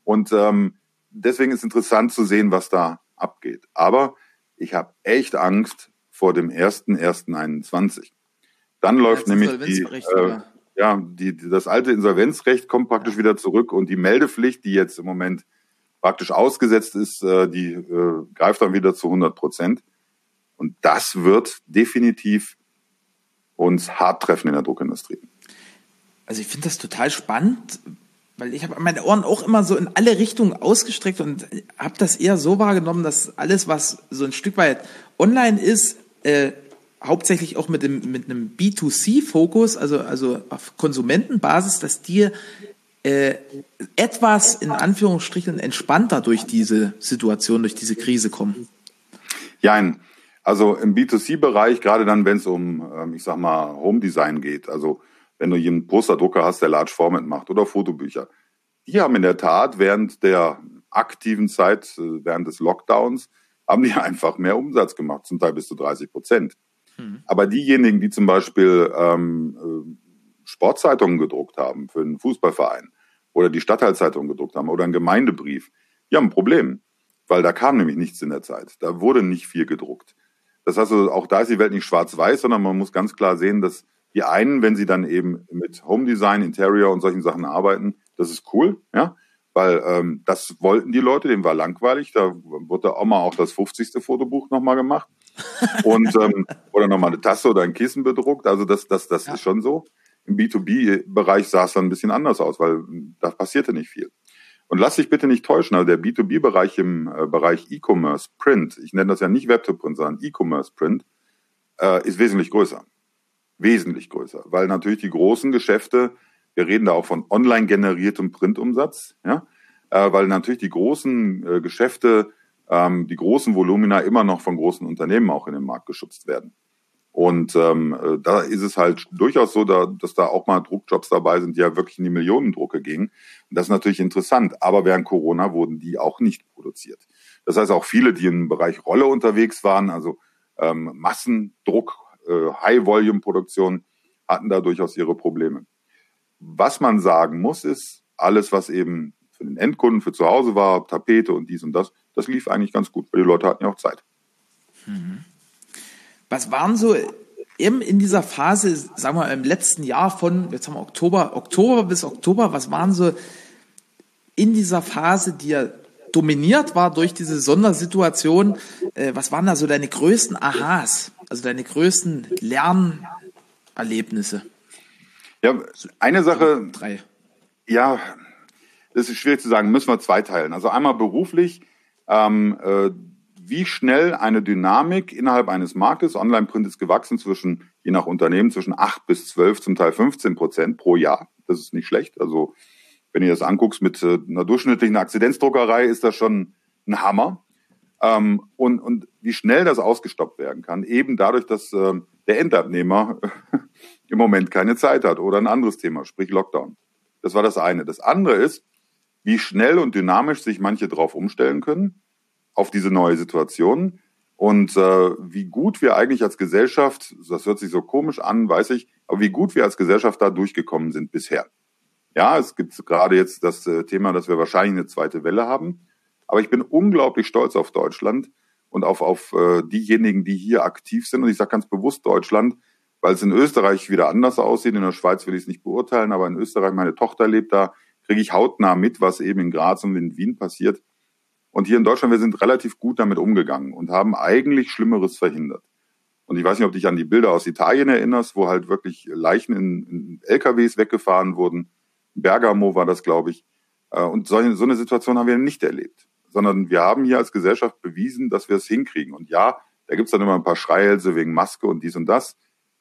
Speaker 2: Und ähm, deswegen ist interessant zu sehen, was da abgeht. Aber ich habe echt Angst vor dem 1.1.21. Dann läuft nämlich die, äh, ja, die, das alte Insolvenzrecht kommt praktisch wieder zurück und die Meldepflicht, die jetzt im Moment praktisch ausgesetzt ist, äh, die äh, greift dann wieder zu 100 Prozent. Und das wird definitiv uns hart treffen in der Druckindustrie.
Speaker 1: Also ich finde das total spannend, weil ich habe meine Ohren auch immer so in alle Richtungen ausgestreckt und habe das eher so wahrgenommen, dass alles, was so ein Stück weit online ist, äh, hauptsächlich auch mit, dem, mit einem B2C-Fokus, also, also auf Konsumentenbasis, dass die äh, etwas in Anführungsstrichen entspannter durch diese Situation, durch diese Krise kommen.
Speaker 2: Ja, also im B2C-Bereich, gerade dann, wenn es um, ähm, ich sag mal, Home Design geht, also wenn du einen Posterdrucker hast, der Large Format macht oder Fotobücher, die haben in der Tat während der aktiven Zeit, äh, während des Lockdowns, haben die einfach mehr Umsatz gemacht, zum Teil bis zu 30 Prozent. Hm. Aber diejenigen, die zum Beispiel ähm, äh, Sportzeitungen gedruckt haben für einen Fußballverein oder die Stadtteilzeitung gedruckt haben oder einen Gemeindebrief, die haben ein Problem, weil da kam nämlich nichts in der Zeit. Da wurde nicht viel gedruckt. Das heißt, also, auch da ist die Welt nicht schwarz-weiß, sondern man muss ganz klar sehen, dass die einen, wenn sie dann eben mit Home Design, Interior und solchen Sachen arbeiten, das ist cool, ja, weil ähm, das wollten die Leute, dem war langweilig. Da wurde auch mal auch das 50. Fotobuch nochmal gemacht und ähm, oder nochmal eine Tasse oder ein Kissen bedruckt. Also das, das, das ja. ist schon so. Im B2B-Bereich sah es dann ein bisschen anders aus, weil da passierte nicht viel. Und lass dich bitte nicht täuschen, also der B2B-Bereich im äh, Bereich E-Commerce Print, ich nenne das ja nicht Web-to-Print, sondern E-Commerce Print, äh, ist wesentlich größer. Wesentlich größer. Weil natürlich die großen Geschäfte, wir reden da auch von online generiertem Printumsatz, ja, äh, weil natürlich die großen äh, Geschäfte, ähm, die großen Volumina immer noch von großen Unternehmen auch in den Markt geschubst werden. Und ähm, äh, da ist es halt durchaus so, da, dass da auch mal Druckjobs dabei sind, die ja wirklich in die Millionendrucke gingen. Und das ist natürlich interessant. Aber während Corona wurden die auch nicht produziert. Das heißt, auch viele, die im Bereich Rolle unterwegs waren, also ähm, Massendruck, äh, High-Volume-Produktion, hatten da durchaus ihre Probleme. Was man sagen muss, ist, alles, was eben für den Endkunden für zu Hause war, Tapete und dies und das, das lief eigentlich ganz gut, weil die Leute hatten ja auch Zeit.
Speaker 1: Mhm. Was waren so eben in dieser Phase, sagen wir im letzten Jahr von, jetzt haben wir Oktober, Oktober bis Oktober, was waren so in dieser Phase, die ja dominiert war durch diese Sondersituation, äh, was waren da so deine größten Aha's, also deine größten Lernerlebnisse?
Speaker 2: Ja, eine Sache. Drei. Ja, das ist schwierig zu sagen, müssen wir zweiteilen. Also einmal beruflich, ähm, äh, wie schnell eine Dynamik innerhalb eines Marktes, Online-Print ist gewachsen zwischen, je nach Unternehmen, zwischen 8 bis 12, zum Teil 15 Prozent pro Jahr. Das ist nicht schlecht. Also wenn ihr das anguckst mit äh, einer durchschnittlichen Akzidenzdruckerei, ist das schon ein Hammer. Ähm, und, und wie schnell das ausgestoppt werden kann, eben dadurch, dass äh, der Endabnehmer im Moment keine Zeit hat oder ein anderes Thema, sprich Lockdown. Das war das eine. Das andere ist, wie schnell und dynamisch sich manche darauf umstellen können, auf diese neue Situation. Und äh, wie gut wir eigentlich als Gesellschaft, das hört sich so komisch an, weiß ich, aber wie gut wir als Gesellschaft da durchgekommen sind bisher. Ja, es gibt gerade jetzt das äh, Thema, dass wir wahrscheinlich eine zweite Welle haben. Aber ich bin unglaublich stolz auf Deutschland und auf, auf äh, diejenigen, die hier aktiv sind. Und ich sage ganz bewusst Deutschland, weil es in Österreich wieder anders aussieht. In der Schweiz will ich es nicht beurteilen, aber in Österreich, meine Tochter lebt da, kriege ich hautnah mit, was eben in Graz und in Wien passiert. Und hier in Deutschland, wir sind relativ gut damit umgegangen und haben eigentlich Schlimmeres verhindert. Und ich weiß nicht, ob du dich an die Bilder aus Italien erinnerst, wo halt wirklich Leichen in, in LKWs weggefahren wurden. Bergamo war das, glaube ich. Äh, und so eine, so eine Situation haben wir nicht erlebt, sondern wir haben hier als Gesellschaft bewiesen, dass wir es hinkriegen. Und ja, da gibt's dann immer ein paar Schreihälse wegen Maske und dies und das.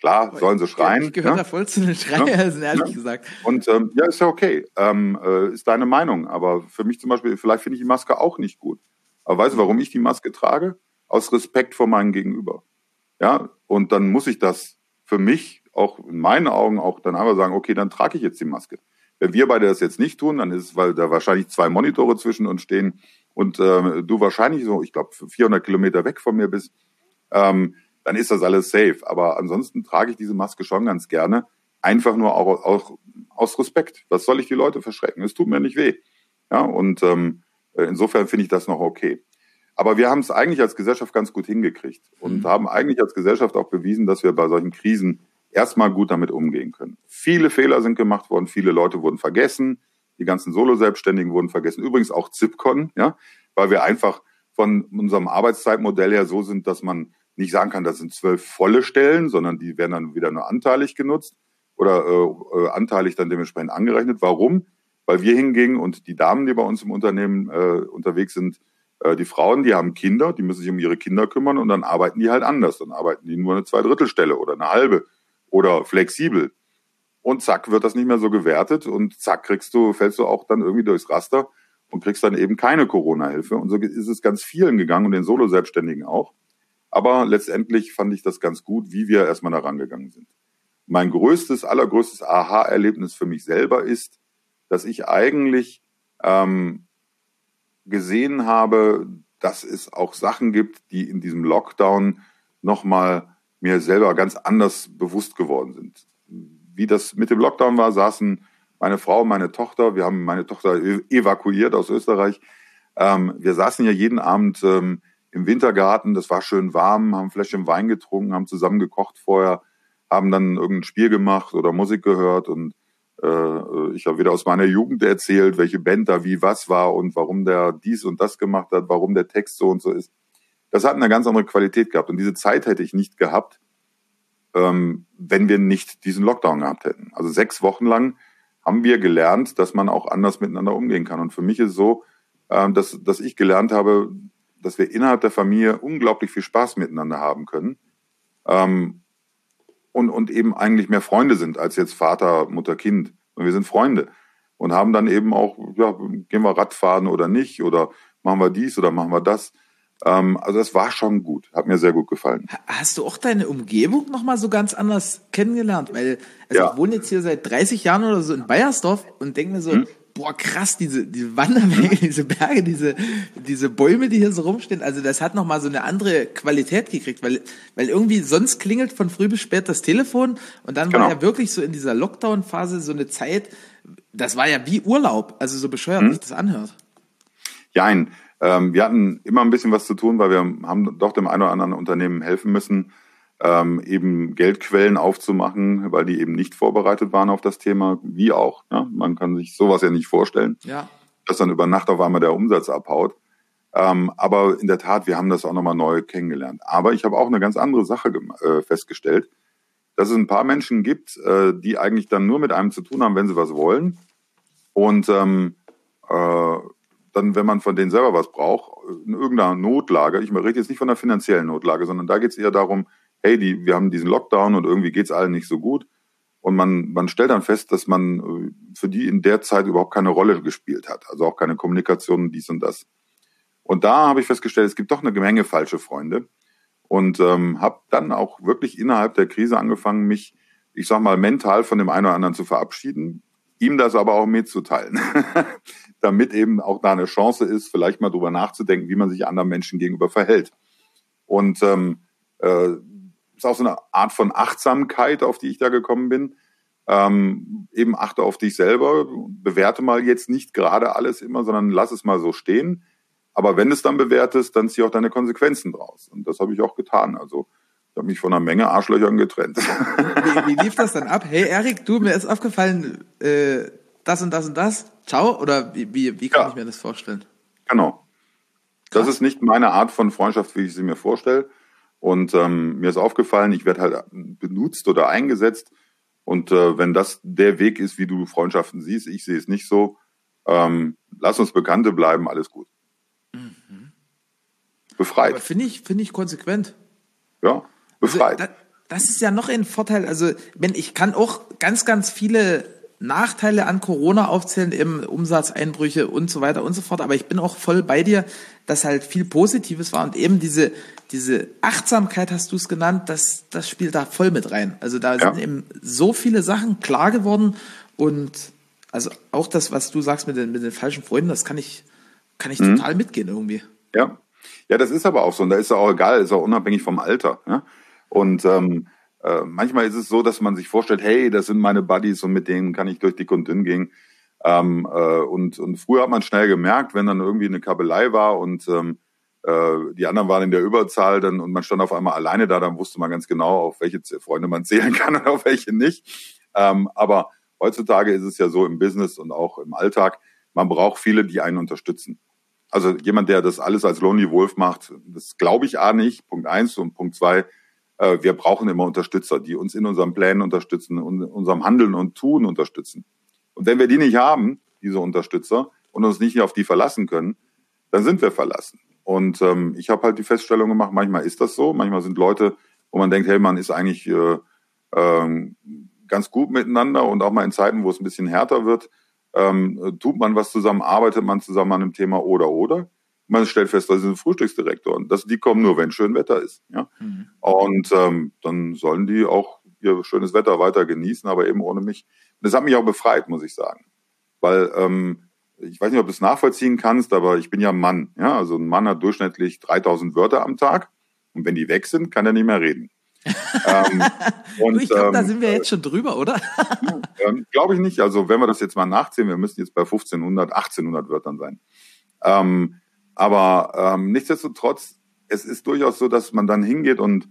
Speaker 2: Klar, sollen sie schreien.
Speaker 1: Ich gehöre ja? da voll zu den Schreihälsen, ja? ehrlich ja. gesagt.
Speaker 2: Und ähm, ja, ist ja okay. Ähm, äh, ist deine Meinung. Aber für mich zum Beispiel, vielleicht finde ich die Maske auch nicht gut. Aber weißt du, warum ich die Maske trage? Aus Respekt vor meinem Gegenüber. Ja, und dann muss ich das für mich auch in meinen Augen auch dann einfach sagen, okay, dann trage ich jetzt die Maske. Wenn wir beide das jetzt nicht tun, dann ist es, weil da wahrscheinlich zwei Monitore zwischen uns stehen und äh, du wahrscheinlich so, ich glaube, 400 Kilometer weg von mir bist, ähm, dann ist das alles safe. Aber ansonsten trage ich diese Maske schon ganz gerne, einfach nur auch, auch aus Respekt. Was soll ich die Leute verschrecken? Es tut mir nicht weh. Ja, und ähm, insofern finde ich das noch okay. Aber wir haben es eigentlich als Gesellschaft ganz gut hingekriegt und mhm. haben eigentlich als Gesellschaft auch bewiesen, dass wir bei solchen Krisen erstmal gut damit umgehen können. Viele Fehler sind gemacht worden, viele Leute wurden vergessen, die ganzen Solo-Selbstständigen wurden vergessen, übrigens auch Zipcon, ja, weil wir einfach von unserem Arbeitszeitmodell her so sind, dass man nicht sagen kann, das sind zwölf volle Stellen, sondern die werden dann wieder nur anteilig genutzt oder äh, äh, anteilig dann dementsprechend angerechnet. Warum? Weil wir hingingen und die Damen, die bei uns im Unternehmen äh, unterwegs sind, äh, die Frauen, die haben Kinder, die müssen sich um ihre Kinder kümmern und dann arbeiten die halt anders. Dann arbeiten die nur eine Zweidrittelstelle oder eine halbe oder flexibel. Und zack, wird das nicht mehr so gewertet und zack, kriegst du, fällst du auch dann irgendwie durchs Raster und kriegst dann eben keine Corona-Hilfe. Und so ist es ganz vielen gegangen und den Solo-Selbstständigen auch. Aber letztendlich fand ich das ganz gut, wie wir erstmal da rangegangen sind. Mein größtes, allergrößtes Aha-Erlebnis für mich selber ist, dass ich eigentlich ähm, gesehen habe, dass es auch Sachen gibt, die in diesem Lockdown nochmal mir selber ganz anders bewusst geworden sind. Wie das mit dem Lockdown war, saßen meine Frau meine Tochter, wir haben meine Tochter evakuiert aus Österreich. Ähm, wir saßen ja jeden Abend ähm, im Wintergarten, das war schön warm, haben Fläschchen Wein getrunken, haben zusammen gekocht vorher, haben dann irgendein Spiel gemacht oder Musik gehört und äh, ich habe wieder aus meiner Jugend erzählt, welche Band da wie was war und warum der dies und das gemacht hat, warum der Text so und so ist. Das hat eine ganz andere Qualität gehabt und diese Zeit hätte ich nicht gehabt, ähm, wenn wir nicht diesen Lockdown gehabt hätten. Also sechs Wochen lang haben wir gelernt, dass man auch anders miteinander umgehen kann. Und für mich ist so, äh, dass, dass ich gelernt habe, dass wir innerhalb der Familie unglaublich viel Spaß miteinander haben können ähm, und, und eben eigentlich mehr Freunde sind als jetzt Vater, Mutter, Kind. Und wir sind Freunde und haben dann eben auch, ja, gehen wir Radfahren oder nicht oder machen wir dies oder machen wir das. Ähm, also das war schon gut, hat mir sehr gut gefallen.
Speaker 1: Hast du auch deine Umgebung nochmal so ganz anders kennengelernt? Weil also ja. ich wohne jetzt hier seit 30 Jahren oder so in Bayersdorf und denke mir so, hm? Boah, krass, diese, diese Wanderwege, diese Berge, diese, diese Bäume, die hier so rumstehen, also das hat nochmal so eine andere Qualität gekriegt, weil, weil irgendwie sonst klingelt von früh bis spät das Telefon und dann genau. war ja wirklich so in dieser Lockdown-Phase so eine Zeit, das war ja wie Urlaub, also so bescheuert hm. sich das anhört.
Speaker 2: Ja, ein, ähm, wir hatten immer ein bisschen was zu tun, weil wir haben doch dem einen oder anderen Unternehmen helfen müssen, ähm, eben Geldquellen aufzumachen, weil die eben nicht vorbereitet waren auf das Thema, wie auch. Ja? Man kann sich sowas ja nicht vorstellen, ja. dass dann über Nacht auf einmal der Umsatz abhaut. Ähm, aber in der Tat, wir haben das auch nochmal neu kennengelernt. Aber ich habe auch eine ganz andere Sache äh, festgestellt, dass es ein paar Menschen gibt, äh, die eigentlich dann nur mit einem zu tun haben, wenn sie was wollen. Und ähm, äh, dann, wenn man von denen selber was braucht, in irgendeiner Notlage, ich rede jetzt nicht von der finanziellen Notlage, sondern da geht es eher darum, hey, die, wir haben diesen Lockdown und irgendwie geht's allen nicht so gut. Und man, man stellt dann fest, dass man äh, für die in der Zeit überhaupt keine Rolle gespielt hat. Also auch keine Kommunikation, dies und das. Und da habe ich festgestellt, es gibt doch eine Menge falsche Freunde. Und ähm, habe dann auch wirklich innerhalb der Krise angefangen, mich, ich sag mal, mental von dem einen oder anderen zu verabschieden. ihm das aber auch mitzuteilen, damit eben auch da eine Chance ist, vielleicht mal drüber nachzudenken, wie man sich anderen Menschen gegenüber verhält. Und ähm, äh, ist auch so eine Art von Achtsamkeit, auf die ich da gekommen bin. Ähm, eben achte auf dich selber, bewerte mal jetzt nicht gerade alles immer, sondern lass es mal so stehen. Aber wenn es dann bewertest, dann zieh auch deine Konsequenzen draus. Und das habe ich auch getan. Also ich habe mich von einer Menge Arschlöchern getrennt.
Speaker 1: Wie, wie, lief das dann ab? Hey Erik, du, mir ist aufgefallen, äh, das und das und das. Ciao? Oder wie, wie, wie kann ja. ich mir das vorstellen?
Speaker 2: Genau. Das ist nicht meine Art von Freundschaft, wie ich sie mir vorstelle. Und ähm, mir ist aufgefallen, ich werde halt benutzt oder eingesetzt. Und äh, wenn das der Weg ist, wie du Freundschaften siehst, ich sehe es nicht so, ähm, lass uns Bekannte bleiben, alles gut. Mhm. Befreit.
Speaker 1: Finde ich, finde ich konsequent.
Speaker 2: Ja, befreit.
Speaker 1: Also, das ist ja noch ein Vorteil. Also, wenn ich kann auch ganz, ganz viele Nachteile an Corona aufzählen, eben Umsatzeinbrüche und so weiter und so fort. Aber ich bin auch voll bei dir, dass halt viel Positives war und eben diese, diese Achtsamkeit hast du es genannt, das, das spielt da voll mit rein. Also da ja. sind eben so viele Sachen klar geworden und also auch das, was du sagst mit den, mit den falschen Freunden, das kann ich, kann ich mhm. total mitgehen irgendwie.
Speaker 2: Ja. Ja, das ist aber auch so. Und da ist es auch egal, ist auch unabhängig vom Alter. Ja? Und ähm, äh, manchmal ist es so, dass man sich vorstellt, hey, das sind meine Buddies und mit denen kann ich durch dick und dünn gehen. Ähm, äh, und, und früher hat man schnell gemerkt, wenn dann irgendwie eine Kabelei war und ähm, äh, die anderen waren in der Überzahl dann und man stand auf einmal alleine da, dann wusste man ganz genau, auf welche Freunde man zählen kann und auf welche nicht. Ähm, aber heutzutage ist es ja so im Business und auch im Alltag, man braucht viele, die einen unterstützen. Also jemand, der das alles als Lonely Wolf macht, das glaube ich A nicht, Punkt eins und Punkt zwei, wir brauchen immer Unterstützer, die uns in unseren Plänen unterstützen, in unserem Handeln und Tun unterstützen. Und wenn wir die nicht haben, diese Unterstützer, und uns nicht auf die verlassen können, dann sind wir verlassen. Und ähm, ich habe halt die Feststellung gemacht, manchmal ist das so, manchmal sind Leute, wo man denkt, hey, man ist eigentlich äh, ähm, ganz gut miteinander und auch mal in Zeiten, wo es ein bisschen härter wird, ähm, tut man was zusammen, arbeitet man zusammen an einem Thema oder oder man stellt fest, das sind Frühstücksdirektoren. Das, die kommen nur, wenn schön Wetter ist. Ja? Mhm. Und ähm, dann sollen die auch ihr schönes Wetter weiter genießen, aber eben ohne mich. Und das hat mich auch befreit, muss ich sagen. Weil ähm, ich weiß nicht, ob du es nachvollziehen kannst, aber ich bin ja ein Mann. Ja? Also ein Mann hat durchschnittlich 3000 Wörter am Tag. Und wenn die weg sind, kann er nicht mehr reden.
Speaker 1: ähm, und, ich glaube, ähm, da sind wir jetzt schon drüber, oder?
Speaker 2: ähm, glaube ich nicht. Also wenn wir das jetzt mal nachziehen, wir müssen jetzt bei 1500, 1800 Wörtern sein. Ähm, aber ähm, nichtsdestotrotz, es ist durchaus so, dass man dann hingeht und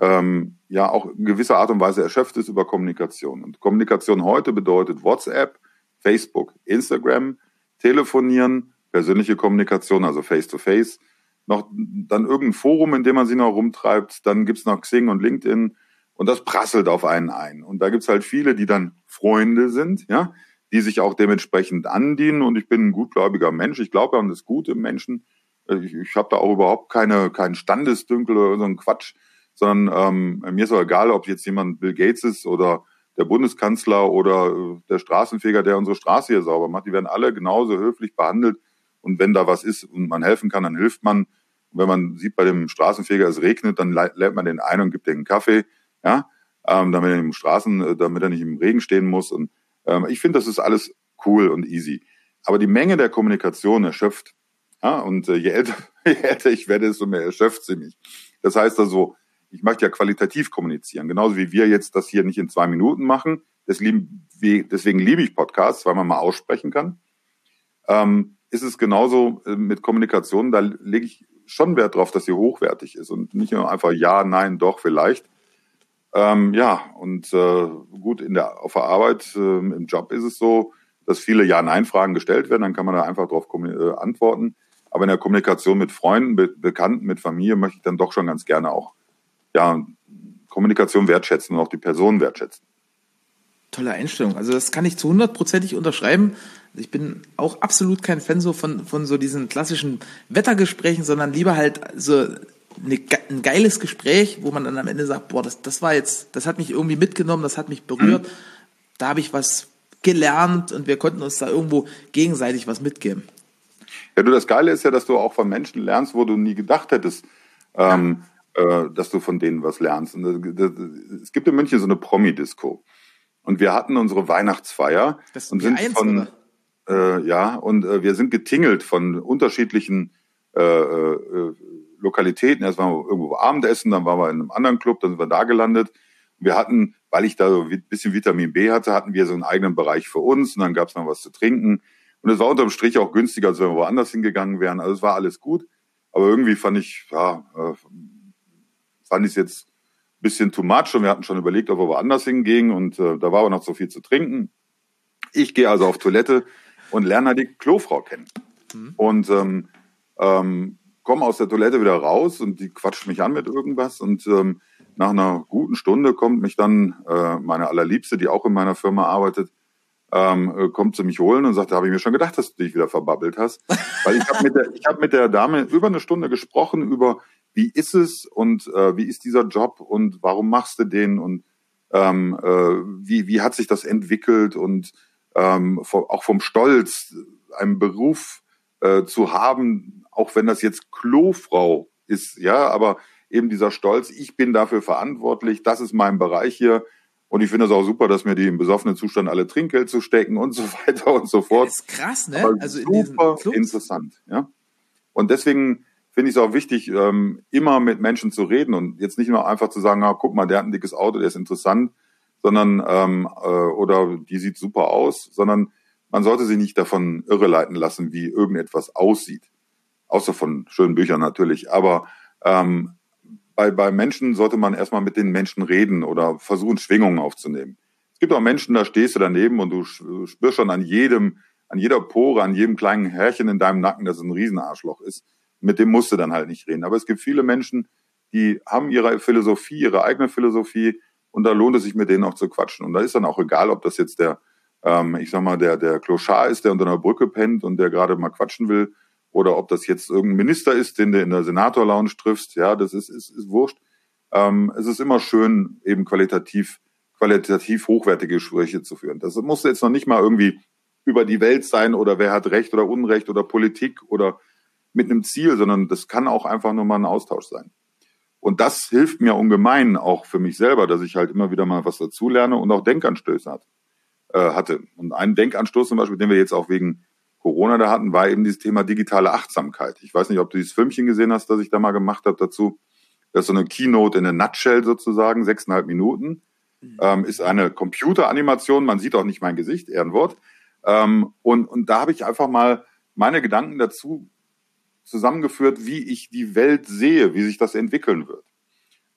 Speaker 2: ähm, ja auch in gewisser Art und Weise erschöpft ist über Kommunikation. Und Kommunikation heute bedeutet WhatsApp, Facebook, Instagram, Telefonieren, persönliche Kommunikation, also Face-to-Face, -face, noch dann irgendein Forum, in dem man sich noch rumtreibt, dann gibt's noch Xing und LinkedIn und das prasselt auf einen ein. Und da gibt's halt viele, die dann Freunde sind, ja, die sich auch dementsprechend andienen. Und ich bin ein gutgläubiger Mensch. Ich glaube an das Gute im Menschen. Ich, ich habe da auch überhaupt keine keinen Standesdünkel oder so einen Quatsch, sondern ähm, mir ist auch egal, ob jetzt jemand Bill Gates ist oder der Bundeskanzler oder äh, der Straßenfeger, der unsere Straße hier sauber macht. Die werden alle genauso höflich behandelt. Und wenn da was ist und man helfen kann, dann hilft man. Und wenn man sieht bei dem Straßenfeger, es regnet, dann lädt man den ein und gibt den Kaffee, ja, ähm, damit er im Straßen, äh, damit er nicht im Regen stehen muss. Und ähm, ich finde, das ist alles cool und easy. Aber die Menge der Kommunikation erschöpft. Ja, und äh, je, älter, je älter ich werde, desto mehr erschöpft sie mich. Das heißt also, ich möchte ja qualitativ kommunizieren. Genauso wie wir jetzt das hier nicht in zwei Minuten machen. Deswegen, liebe ich Podcasts, weil man mal aussprechen kann. Ähm, ist es genauso äh, mit Kommunikation. Da lege ich schon Wert drauf, dass sie hochwertig ist und nicht nur einfach ja, nein, doch, vielleicht, ähm, ja, und äh, gut, in der, auf der Arbeit, äh, im Job ist es so, dass viele Ja-Nein-Fragen gestellt werden, dann kann man da einfach drauf äh, antworten. Aber in der Kommunikation mit Freunden, Be Bekannten, mit Familie möchte ich dann doch schon ganz gerne auch ja, Kommunikation wertschätzen und auch die Person wertschätzen.
Speaker 1: Tolle Einstellung. Also das kann ich zu hundertprozentig unterschreiben. Ich bin auch absolut kein Fan so von, von so diesen klassischen Wettergesprächen, sondern lieber halt so eine, ein geiles Gespräch, wo man dann am Ende sagt, boah, das, das war jetzt, das hat mich irgendwie mitgenommen, das hat mich berührt, da habe ich was gelernt und wir konnten uns da irgendwo gegenseitig was mitgeben.
Speaker 2: Ja, du, das Geile ist ja, dass du auch von Menschen lernst, wo du nie gedacht hättest, ähm, äh, dass du von denen was lernst. Und das, das, es gibt in München so eine Promi-Disco. Und wir hatten unsere Weihnachtsfeier
Speaker 1: das
Speaker 2: und sind
Speaker 1: G1,
Speaker 2: von äh, ja und äh, wir sind getingelt von unterschiedlichen äh, äh, Lokalitäten. Erst waren wir irgendwo Abendessen, dann waren wir in einem anderen Club, dann sind wir da gelandet. Wir hatten, weil ich da so ein bisschen Vitamin B hatte, hatten wir so einen eigenen Bereich für uns und dann gab es noch was zu trinken. Und es war unterm Strich auch günstiger, als wenn wir woanders hingegangen wären. Also es war alles gut. Aber irgendwie fand ich, ja, äh, fand ich es jetzt ein bisschen too much und wir hatten schon überlegt, ob wir woanders hingehen und äh, da war aber noch so viel zu trinken. Ich gehe also auf Toilette und lerne die Klofrau kennen. Mhm. Und ähm, ähm, komme aus der Toilette wieder raus und die quatscht mich an mit irgendwas und ähm, nach einer guten Stunde kommt mich dann äh, meine allerliebste, die auch in meiner Firma arbeitet, ähm, äh, kommt zu mich holen und sagt, da habe ich mir schon gedacht, dass du dich wieder verbabbelt hast. Weil ich habe mit, der, ich hab mit der Dame über eine Stunde gesprochen über, wie ist es und äh, wie ist dieser Job und warum machst du den und ähm, äh, wie, wie hat sich das entwickelt und ähm, auch vom Stolz, einen Beruf äh, zu haben, auch wenn das jetzt Klofrau ist, ja, aber eben dieser Stolz, ich bin dafür verantwortlich, das ist mein Bereich hier. Und ich finde es auch super, dass mir die im besoffenen Zustand alle Trinkgeld zu stecken und so weiter und so fort. Das
Speaker 1: ist krass, ne?
Speaker 2: Aber also super interessant, ja. Und deswegen finde ich es auch wichtig, ähm, immer mit Menschen zu reden und jetzt nicht nur einfach zu sagen, ah, guck mal, der hat ein dickes Auto, der ist interessant, sondern ähm, äh, oder die sieht super aus, sondern man sollte sich nicht davon irreleiten lassen, wie irgendetwas aussieht. Außer von schönen Büchern natürlich. Aber ähm, bei, bei Menschen sollte man erstmal mit den Menschen reden oder versuchen, Schwingungen aufzunehmen. Es gibt auch Menschen, da stehst du daneben und du spürst schon an jedem, an jeder Pore, an jedem kleinen Härchen in deinem Nacken, dass es ein Riesenarschloch ist. Mit dem musst du dann halt nicht reden. Aber es gibt viele Menschen, die haben ihre Philosophie, ihre eigene Philosophie und da lohnt es sich mit denen auch zu quatschen. Und da ist dann auch egal, ob das jetzt der, ähm, ich sag mal, der, der Kloschar ist, der unter einer Brücke pennt und der gerade mal quatschen will oder ob das jetzt irgendein Minister ist, den du in der Senator-Lounge triffst, ja, das ist, ist, ist wurscht. Ähm, es ist immer schön, eben qualitativ, qualitativ hochwertige Gespräche zu führen. Das muss jetzt noch nicht mal irgendwie über die Welt sein oder wer hat Recht oder Unrecht oder Politik oder mit einem Ziel, sondern das kann auch einfach nur mal ein Austausch sein. Und das hilft mir ungemein auch für mich selber, dass ich halt immer wieder mal was dazulerne und auch Denkanstöße hat, äh, hatte. Und ein Denkanstoß zum Beispiel, den wir jetzt auch wegen Corona da hatten, war eben dieses Thema digitale Achtsamkeit. Ich weiß nicht, ob du dieses Filmchen gesehen hast, das ich da mal gemacht habe dazu. Das ist so eine Keynote in a Nutshell sozusagen, sechseinhalb Minuten. Mhm. Ähm, ist eine Computeranimation, man sieht auch nicht mein Gesicht, eher ein Wort. Ähm, und, und da habe ich einfach mal meine Gedanken dazu zusammengeführt, wie ich die Welt sehe, wie sich das entwickeln wird.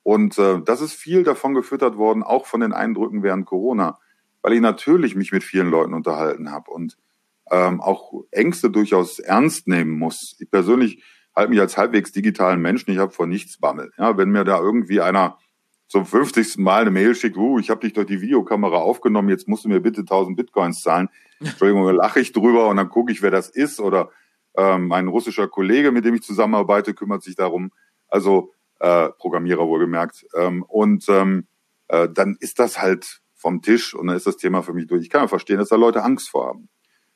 Speaker 2: Und äh, das ist viel davon gefüttert worden, auch von den Eindrücken während Corona, weil ich natürlich mich mit vielen Leuten unterhalten habe und ähm, auch Ängste durchaus ernst nehmen muss. Ich persönlich halte mich als halbwegs digitalen Menschen, ich habe vor nichts Bammel. Ja, wenn mir da irgendwie einer zum 50. Mal eine Mail schickt, uh, ich habe dich durch die Videokamera aufgenommen, jetzt musst du mir bitte 1000 Bitcoins zahlen. Entschuldigung, lache ich drüber und dann gucke ich, wer das ist. Oder ähm, mein russischer Kollege, mit dem ich zusammenarbeite, kümmert sich darum. Also äh, Programmierer wohlgemerkt. Ähm, und ähm, äh, dann ist das halt vom Tisch und dann ist das Thema für mich durch. Ich kann ja verstehen, dass da Leute Angst vor haben.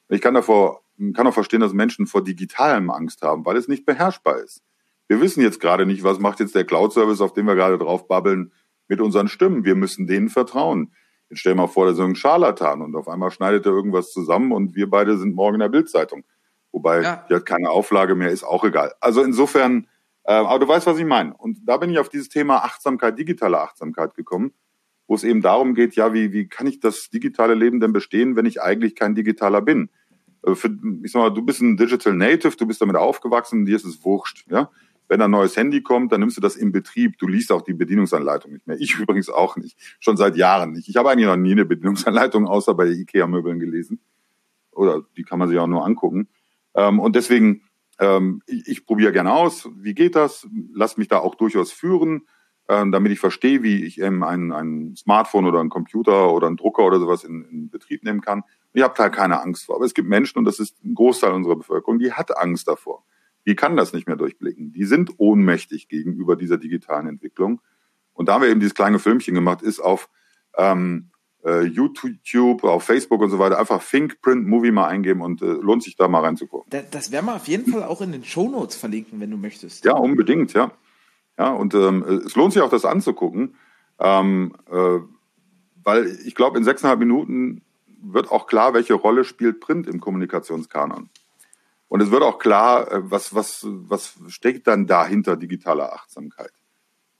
Speaker 2: Ich kann davor, kann auch verstehen, dass Menschen vor Digitalem Angst haben, weil es nicht beherrschbar ist. Wir wissen jetzt gerade nicht, was macht jetzt der Cloud-Service, auf den wir gerade drauf babbeln, mit unseren Stimmen. Wir müssen denen vertrauen. Jetzt stell mal vor, da ist ein Scharlatan und auf einmal schneidet er irgendwas zusammen und wir beide sind morgen in der Bildzeitung. Wobei ja. die hat keine Auflage mehr, ist auch egal. Also insofern, äh, aber du weißt, was ich meine. Und da bin ich auf dieses Thema Achtsamkeit, digitale Achtsamkeit gekommen wo es eben darum geht, ja, wie, wie kann ich das digitale Leben denn bestehen, wenn ich eigentlich kein Digitaler bin? Äh, für, ich sag mal, du bist ein Digital Native, du bist damit aufgewachsen, dir ist es wurscht, ja. Wenn ein neues Handy kommt, dann nimmst du das in Betrieb. Du liest auch die Bedienungsanleitung nicht mehr. Ich übrigens auch nicht. Schon seit Jahren nicht. Ich habe eigentlich noch nie eine Bedienungsanleitung außer bei IKEA-Möbeln gelesen. Oder die kann man sich auch nur angucken. Ähm, und deswegen, ähm, ich, ich probiere gerne aus. Wie geht das? Lass mich da auch durchaus führen damit ich verstehe, wie ich eben ein, ein Smartphone oder ein Computer oder einen Drucker oder sowas in, in Betrieb nehmen kann. Und ihr habt halt keine Angst vor. Aber es gibt Menschen, und das ist ein Großteil unserer Bevölkerung, die hat Angst davor. Die kann das nicht mehr durchblicken. Die sind ohnmächtig gegenüber dieser digitalen Entwicklung. Und da haben wir eben dieses kleine Filmchen gemacht, ist auf ähm, äh, YouTube, auf Facebook und so weiter einfach Thinkprint Movie mal eingeben und äh, lohnt sich da mal reinzugucken.
Speaker 1: Das, das werden wir auf jeden Fall auch in den Show Notes verlinken, wenn du möchtest.
Speaker 2: Ja, unbedingt, ja. Ja, und ähm, es lohnt sich auch, das anzugucken, ähm, äh, weil ich glaube, in sechseinhalb Minuten wird auch klar, welche Rolle spielt Print im Kommunikationskanon. Und es wird auch klar, äh, was, was, was steckt dann dahinter digitaler Achtsamkeit.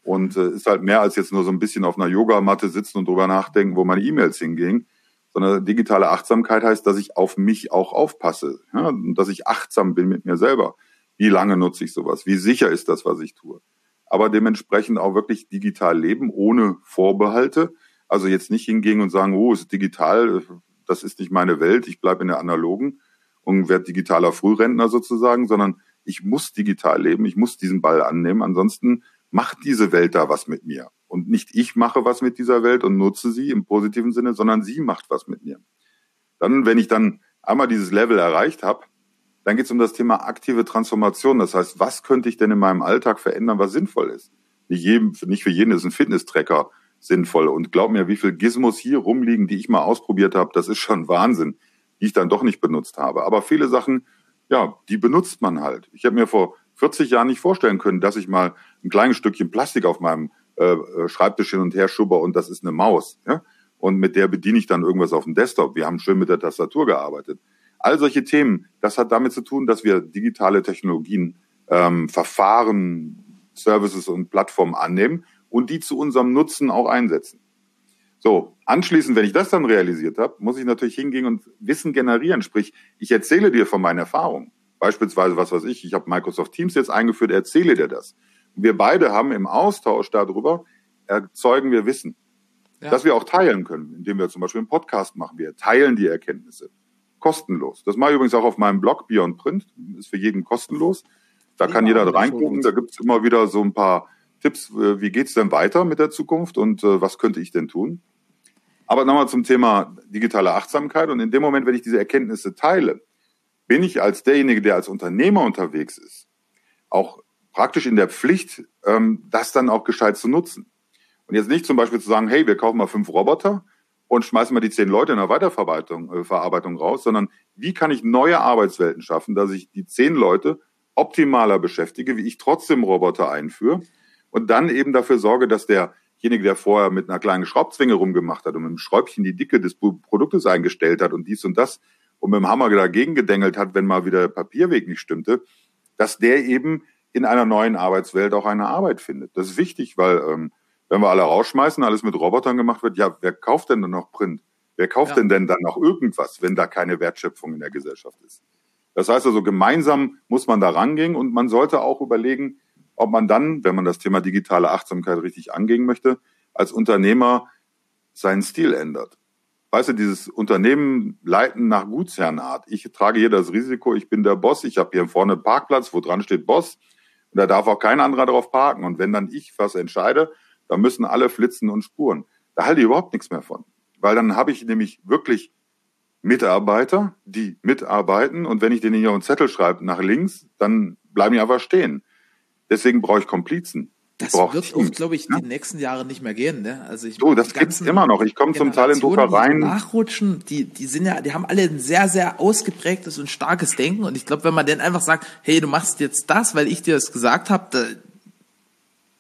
Speaker 2: Und äh, ist halt mehr als jetzt nur so ein bisschen auf einer Yogamatte sitzen und drüber nachdenken, wo meine E-Mails hingehen. Sondern digitale Achtsamkeit heißt, dass ich auf mich auch aufpasse. Ja, und dass ich achtsam bin mit mir selber. Wie lange nutze ich sowas? Wie sicher ist das, was ich tue? Aber dementsprechend auch wirklich digital leben, ohne Vorbehalte. Also jetzt nicht hingehen und sagen, oh, es ist digital, das ist nicht meine Welt, ich bleibe in der analogen und werde digitaler Frührentner sozusagen, sondern ich muss digital leben, ich muss diesen Ball annehmen. Ansonsten macht diese Welt da was mit mir. Und nicht ich mache was mit dieser Welt und nutze sie im positiven Sinne, sondern sie macht was mit mir. Dann, wenn ich dann einmal dieses Level erreicht habe, dann geht es um das Thema aktive Transformation. Das heißt, was könnte ich denn in meinem Alltag verändern, was sinnvoll ist? Nicht, jedem, nicht für jeden ist ein Fitness-Tracker sinnvoll. Und glaub mir, wie viel Gizmos hier rumliegen, die ich mal ausprobiert habe, das ist schon Wahnsinn, die ich dann doch nicht benutzt habe. Aber viele Sachen, ja, die benutzt man halt. Ich habe mir vor 40 Jahren nicht vorstellen können, dass ich mal ein kleines Stückchen Plastik auf meinem äh, äh, Schreibtisch hin und her schubber und das ist eine Maus. Ja? Und mit der bediene ich dann irgendwas auf dem Desktop. Wir haben schön mit der Tastatur gearbeitet. All solche Themen, das hat damit zu tun, dass wir digitale Technologien, ähm, Verfahren, Services und Plattformen annehmen und die zu unserem Nutzen auch einsetzen. So, anschließend, wenn ich das dann realisiert habe, muss ich natürlich hingehen und Wissen generieren. Sprich, ich erzähle dir von meinen Erfahrungen. Beispielsweise, was weiß ich, ich habe Microsoft Teams jetzt eingeführt, erzähle dir das. Wir beide haben im Austausch darüber, erzeugen wir Wissen. Ja. Das wir auch teilen können, indem wir zum Beispiel einen Podcast machen. Wir teilen die Erkenntnisse. Kostenlos. Das mache ich übrigens auch auf meinem Blog Beyond Print. Ist für jeden kostenlos. Da kann jeder reingucken. Da gibt's immer wieder so ein paar Tipps, äh, wie geht's denn weiter mit der Zukunft und äh, was könnte ich denn tun? Aber nochmal zum Thema digitale Achtsamkeit. Und in dem Moment, wenn ich diese Erkenntnisse teile, bin ich als derjenige, der als Unternehmer unterwegs ist, auch praktisch in der Pflicht, ähm, das dann auch gescheit zu nutzen. Und jetzt nicht zum Beispiel zu sagen, hey, wir kaufen mal fünf Roboter und schmeißen mal die zehn Leute in der Weiterverarbeitung äh, Verarbeitung raus, sondern wie kann ich neue Arbeitswelten schaffen, dass ich die zehn Leute optimaler beschäftige, wie ich trotzdem Roboter einführe und dann eben dafür sorge, dass derjenige, der vorher mit einer kleinen Schraubzwinge rumgemacht hat und mit einem Schräubchen die Dicke des Produktes eingestellt hat und dies und das und mit dem Hammer dagegen gedengelt hat, wenn mal wieder der Papierweg nicht stimmte, dass der eben in einer neuen Arbeitswelt auch eine Arbeit findet. Das ist wichtig, weil ähm, wenn wir alle rausschmeißen, alles mit Robotern gemacht wird, ja, wer kauft denn dann noch Print? Wer kauft ja. denn denn dann noch irgendwas, wenn da keine Wertschöpfung in der Gesellschaft ist? Das heißt also, gemeinsam muss man da rangehen und man sollte auch überlegen, ob man dann, wenn man das Thema digitale Achtsamkeit richtig angehen möchte, als Unternehmer seinen Stil ändert. Weißt du, dieses Unternehmen leiten nach Gutsherrenart. Ich trage hier das Risiko, ich bin der Boss, ich habe hier vorne einen Parkplatz, wo dran steht Boss, und da darf auch kein anderer drauf parken. Und wenn dann ich was entscheide, dann müssen alle flitzen und spuren. Da halte ich überhaupt nichts mehr von. Weil dann habe ich nämlich wirklich Mitarbeiter, die mitarbeiten. Und wenn ich denen hier einen Zettel schreibe nach links, dann bleiben die einfach stehen. Deswegen brauche ich Komplizen.
Speaker 1: Das wird auch, glaube ich, ja? die nächsten Jahre nicht mehr gehen. Ne?
Speaker 2: Also ich so, das gibt's immer noch. Ich komme zum Teil in Druckereien.
Speaker 1: Die nachrutschen, die, die sind ja, die haben alle ein sehr, sehr ausgeprägtes und starkes Denken. Und ich glaube, wenn man denen einfach sagt, hey, du machst jetzt das, weil ich dir das gesagt habe, da,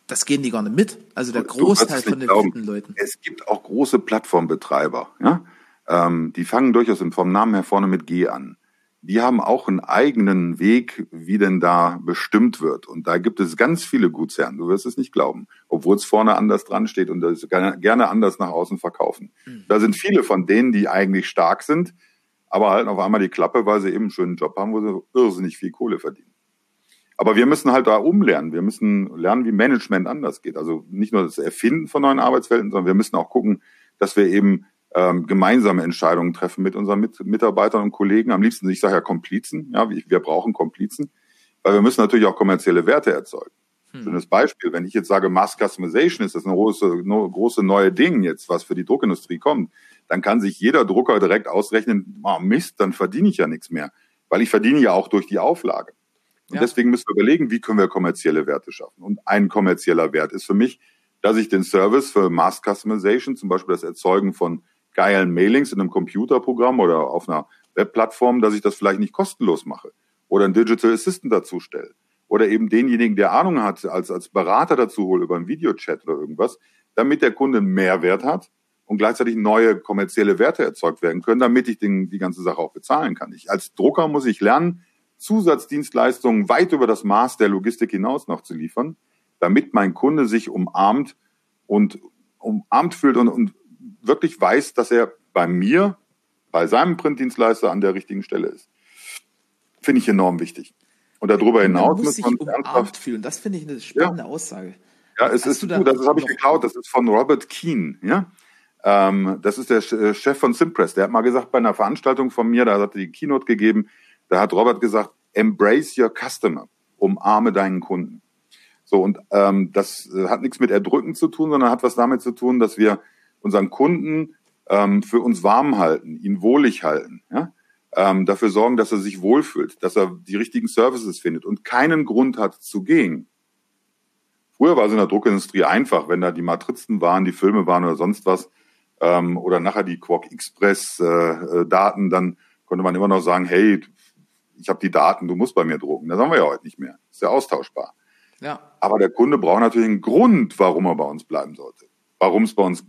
Speaker 1: das gehen die gar nicht mit. Also der Großteil von den glauben, Leuten.
Speaker 2: Es gibt auch große Plattformbetreiber, ja. Ähm, die fangen durchaus vom Namen her vorne mit G an die haben auch einen eigenen Weg, wie denn da bestimmt wird. Und da gibt es ganz viele Gutsherren, du wirst es nicht glauben, obwohl es vorne anders dran steht und das gerne anders nach außen verkaufen. Mhm. Da sind viele von denen, die eigentlich stark sind, aber halten auf einmal die Klappe, weil sie eben einen schönen Job haben, wo sie irrsinnig viel Kohle verdienen. Aber wir müssen halt da umlernen. Wir müssen lernen, wie Management anders geht. Also nicht nur das Erfinden von neuen Arbeitswelten, sondern wir müssen auch gucken, dass wir eben ähm, gemeinsame Entscheidungen treffen mit unseren mit Mitarbeitern und Kollegen. Am liebsten, ich sage ja Komplizen, ja, wir brauchen Komplizen, weil wir müssen natürlich auch kommerzielle Werte erzeugen. Hm. Schönes Beispiel, wenn ich jetzt sage, Mass Customization ist das eine große, eine große neue Ding jetzt, was für die Druckindustrie kommt, dann kann sich jeder Drucker direkt ausrechnen, oh Mist, dann verdiene ich ja nichts mehr, weil ich verdiene ja auch durch die Auflage. Und ja. deswegen müssen wir überlegen, wie können wir kommerzielle Werte schaffen. Und ein kommerzieller Wert ist für mich, dass ich den Service für Mass Customization, zum Beispiel das Erzeugen von geilen Mailings in einem Computerprogramm oder auf einer Webplattform, dass ich das vielleicht nicht kostenlos mache oder einen Digital Assistant dazu stelle oder eben denjenigen, der Ahnung hat, als, als Berater dazu hole über einen Videochat oder irgendwas, damit der Kunde einen Mehrwert hat und gleichzeitig neue kommerzielle Werte erzeugt werden können, damit ich den, die ganze Sache auch bezahlen kann. Ich, als Drucker muss ich lernen, Zusatzdienstleistungen weit über das Maß der Logistik hinaus noch zu liefern, damit mein Kunde sich umarmt und umarmt fühlt und, und wirklich weiß, dass er bei mir, bei seinem Printdienstleister an der richtigen Stelle ist. Finde ich enorm wichtig. Und darüber hinaus
Speaker 1: man muss sich umarmt fühlen. Das finde ich eine spannende ja. Aussage.
Speaker 2: Ja, es Hast ist gut. Das habe ich geklaut. Das ist von Robert Keane. Ja, ähm, das ist der äh, Chef von Simpress. Der hat mal gesagt bei einer Veranstaltung von mir, da hat er die Keynote gegeben. Da hat Robert gesagt: Embrace your customer. Umarme deinen Kunden. So und ähm, das äh, hat nichts mit Erdrücken zu tun, sondern hat was damit zu tun, dass wir unseren Kunden ähm, für uns warm halten, ihn wohlig halten. Ja? ähm, dafür sorgen, dass er sich wohlfühlt, dass er die richtigen Services findet und keinen Grund hat zu gehen. Früher war es in der Druckindustrie einfach, wenn da die Matrizen waren, die Filme waren oder sonst was, ähm, oder nachher die Quark Express äh, äh, Daten, dann konnte man immer noch sagen, hey, ich habe die Daten, du musst bei mir drucken. Das haben wir ja heute nicht mehr. Ist ja austauschbar. Ja. Aber der Kunde braucht natürlich einen Grund, warum er bei uns bleiben sollte. Warum es bei uns